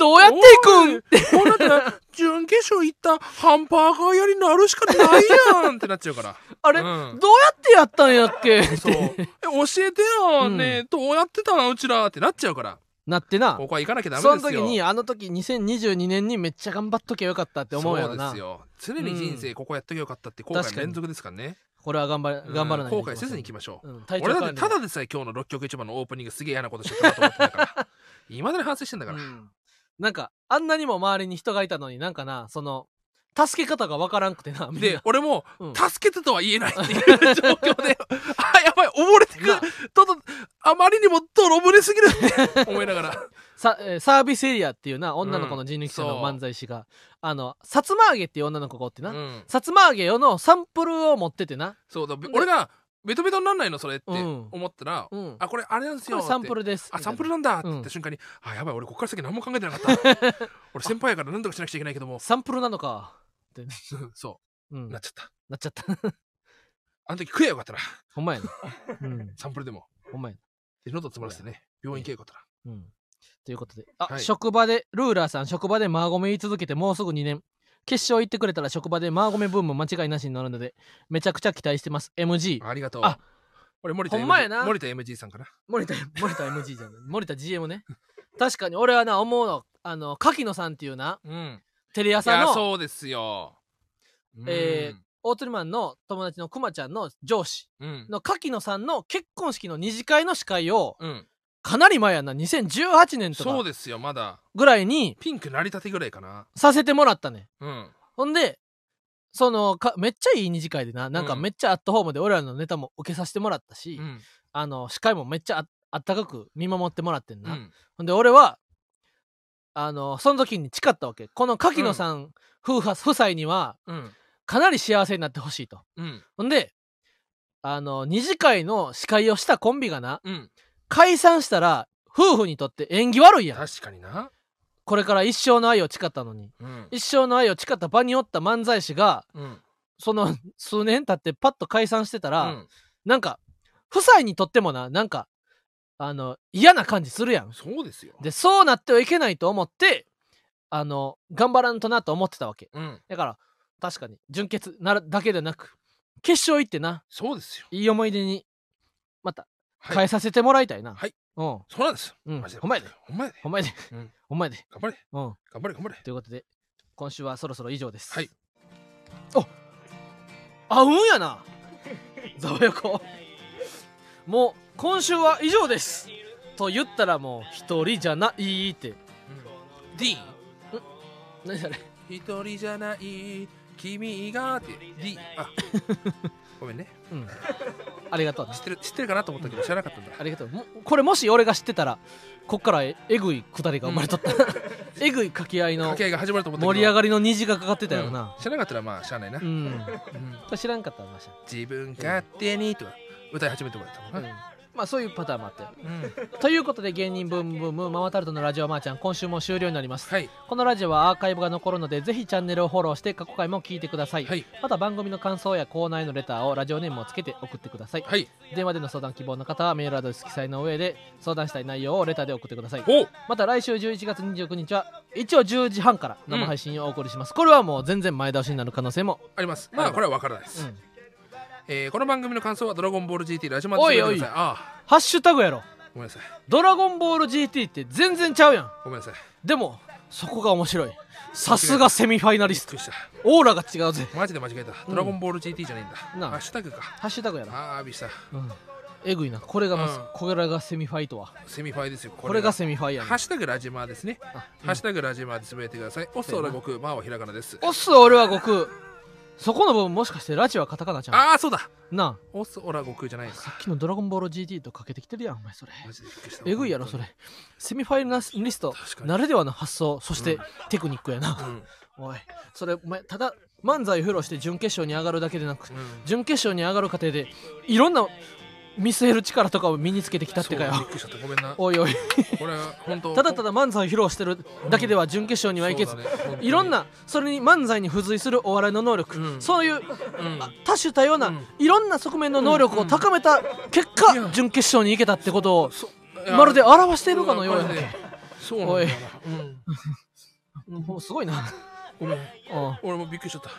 どうやっていくん？ってこうなったら準決勝行ったハンバーガー屋になるしかないやんってなっちゃうから。あれ、うん。どうやってやったんやっけそう。え教えてよ、うん。ねえどうやってたのうちらってなっちゃうから。なってな。ここは行かなきゃダメそですよ。の時にあの時2022年にめっちゃ頑張っときゃよかったって思うやろな。そうですよ。常に人生ここやっときゃよかったって後悔の連続ですからね。これは頑張れ頑張らないうん。後悔せずに行きましょう、うん、俺だってただでさえ今日の6曲一番のオープニングすげえ嫌なことしちゃったなと思ってたから。いまだに反省してんだから、うんなんかあんなにも周りに人がいたのになんかなその助け方がわからんくてな。みんな。で俺もうん。助けてとは言えないっていう状況で あやばい溺れてくなととあまりにも泥舟すぎるって 思いながら。さえーサービスエリアっていうな女の子の人力車の漫才師が、あのさつま揚げっていう女の子がおってな、うん。さつま揚げよのサンプルを持っててな。そうだで俺がベトベトになんないのそれってうん。思ったら、うん。あこれあれなんですよサンプルです。あサンプルなんだってうん言った瞬間に、あやばい俺ここから先何も考えてなかった。俺先輩やから何とかしなくちゃいけないけども。サンプルなのか。って、そう。ん、なうなっちゃった。っちゃった。あの時食えよかったなほんまやな、うん、サンプルでも。ほんまやなで喉詰まらせてね。病院行けよかったら。うん。ということで。あ、はい。職場でルーラーさん職場でマーゴメ言い続けてもうすぐ2年決勝行ってくれたら職場でマーゴメブーム間違いなしになるのでめちゃくちゃ期待してます。MG ありがとう。あ俺森田ほんま MG やな。森田 MG さんかな森田森田 MG じゃない。森田 GM ね。確かに俺はな思うのあの柿野さんっていうなうん。テレ朝のそうですよ。えオートリマンの友達のくまちゃんの上司うん。の柿野さんの結婚式の二次会の司会をうんかなり前やんな。2018年とかそうですよまだ。ぐらいにピンク成り立てぐらいかな。させてもらったね。うん。ほんでそのかめっちゃいい二次会でななんかうんめっちゃアットホームで俺らのネタも受けさせてもらったし、うん。あの司会もめっちゃああったかく見守ってもらってんな、うん。ほんで俺はあのその時に誓ったわけ。この柿野さん。夫婦夫妻にはうん。かなり幸せになってほしいと。うん。ほんであの二次会の司会をしたコンビがなうん解散したら夫婦にとって縁起悪いやん。確かにな。これから一生の愛を誓ったのに。うん。一生の愛を誓った場におった漫才師がうん。その数年経ってパッと解散してたら、うん。なんか夫妻にとってもななんかあの嫌な感じするやん。そうですよ。でそうなってはいけないと思ってあの頑張らんとなと思ってたわけ。うん。だから確かに純潔なるだけでなく決勝行ってな。そうですよ。いい思い出にまたはい変えさせてもらいたいな、はい。うん。そうなんです。うん。ほんまやで。ほんまやで。ほんまやで、うん。ほんまやで。頑張れ。うん。頑張れ頑張れ。ということで今週はそろそろ以上です。はい。おあうんやな。ざわよこもう今週は以上です。と言ったらもう一人じゃないって。D 何それ？一人じゃない。君がって。D あ ごめんね。うん。ありがとうね知ってる知ってるかなと思ったけど知らなかったんだ。ありがとう。もこれもし俺が知ってたらこっからええぐいくだりが生まれとった、えぐい掛け合いの掛け合いが始まると思ったけど。盛り上がりの虹がかかってたよな。うん知らなかったらまあしゃあないな、ううん。知らんかったらまし自分勝手にとか歌い始めてもらったもんな、まあそういうパターンもあって。うん。ということで芸人ブームブームママタルトのラジオマーちゃん今週も終了になります。はい。このラジオはアーカイブが残るのでぜひチャンネルをフォローして過去回も聞いてください、はい。また番組の感想やコーナーへのレターをラジオネームをつけて送ってください、はい。電話での相談希望の方はメールアドレス記載の上で相談したい内容をレターで送ってください。また来週11月29日は一応10時半から生配信をお送りします、これはもう全然前倒しになる可能性も、あります。まあこれは分からないです、うん、えーこの番組の感想は「ドラゴンボール GT ラジマ」でつぶやい。てください。あハッシュタグやろ。あごめんなさい。ドラゴンボール GT って全然ちゃうやん。ごめんなさい。でもそこが面白い。さすがセミファイナリスト。オーラが違うぜ。マジで間違えた、ドラゴンボール GT じゃないんだ。ハッシュタグか。ハッシュタグやろ、ああびした。うん、えぐいな。これがまず、うん。これがセミファイとは。セミファイですよここれがセミファイやね。ハッシュタグラジマーですね、あハッシュタグラジマーでつぶやいてください。オスオラ悟空マーはひらがなです。オス俺は悟空そこの部分もしかしてラジはカタカナちゃう？ああそうだ。なあ。オスオラ悟空じゃないです。さっきのドラゴンボール GT とかけてきてるやんお前それ。マジで。びっくりしたえぐいやろそれ。セミファイナリストならではの発想そしてうん。テクニックやな、うん。おい。それお前ただ漫才を披露して準決勝に上がるだけでなくうん。準決勝に上がる過程でいろんな見据える力とかを身につけてきたってかよ。ごめんな。おいおい。これは本当ただただ漫才を披露してるだけでは準決勝にはいけず、いろんなそれに漫才に付随するお笑いの能力、うん。そういううん。多種多様な、うん。いろんな側面の能力を高めた結果、準決勝に行けたってことをまるで表しているかのようやそうなんだ すごいな。ごめん。俺もびっくりしちゃった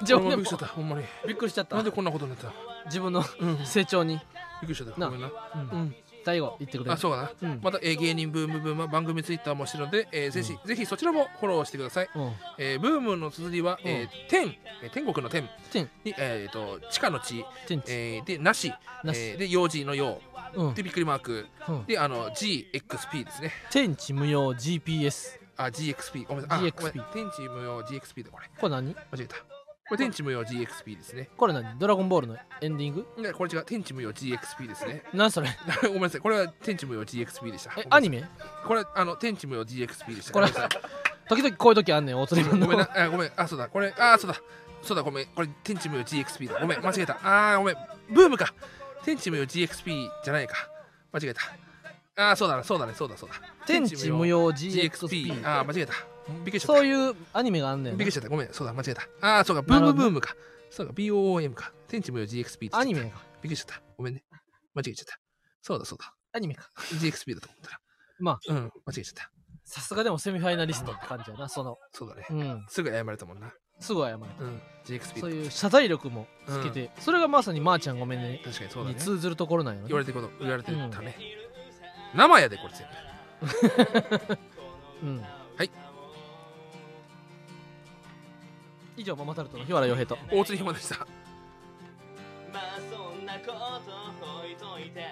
自分びっくりしちゃったほんまに。びっくりしちゃった。なんでこんなことになった？自分のうん。びっ成長に。くりしちゃった。な。ごめんな。うん。最後言ってくれあそうだな。うん。また、えー芸人ブームブームは番組ツイッターもしてるので、えーぜひ、ぜひそちらもフォローしてください。うん。えーブームの綴りは、えー天、えー天国の天。天。に、えー、と地下の地、えーでなし、なし。えーで幼児の幼うん。でびっくりマーク。うん。であの GXP ですね。天地無用 GPS あ GXP ごめんなさい。あ GXP 天地無用 GXP だこれこれ何？間違えた。これ天地無用 GXP ですね。これ何？ドラゴンボールのエンディング？いやこれ違う天地無用 GXP ですね。何そ れ？ごめんなさいこれは天地無用 GXP でした。えアニメ？これあの天地無用 GXP でした。これ時々こういう時あんねん大鳥マンのごめんな、あごめん、あ、そうだ、これ、あ、そうだ、そうだ、ごめん、これ、天地無用 GXP だ。ごめん、間違えた。あー、ごめん、ブームか。天地無用 GXP じゃないか。間違えた。あー、そうだな、そうだね、そうだ、そうだ。天地無用 GXP。あー、間違えた。びっくりしちゃった。そういうアニメがあんねんなびっくりしちゃった。ごめん、そうだ、間違えた。あー、そうか、ブームブームか。そうか、BOOM か。天地無用 GXP アニメがびっくりしちゃった。ごめんね。間違えちゃった。そうだ、そうだ。アニメか GXP だと思ったら。まあうん、間違えちゃった。さすがでもセミファイナリストって感じやなそのそうだね。うんすぐ謝れたもんな。すぐ謝るうん、GXP そういう謝罪力もつけて、それがまさにまーちゃんごめんね確かにそうだね。に通ずるところなんよね言われてること言われてたね、生やでこれ全部 うん。はい。以上ママタルトの日原洋平と。大津ひまでした。まあそんなこと置いといて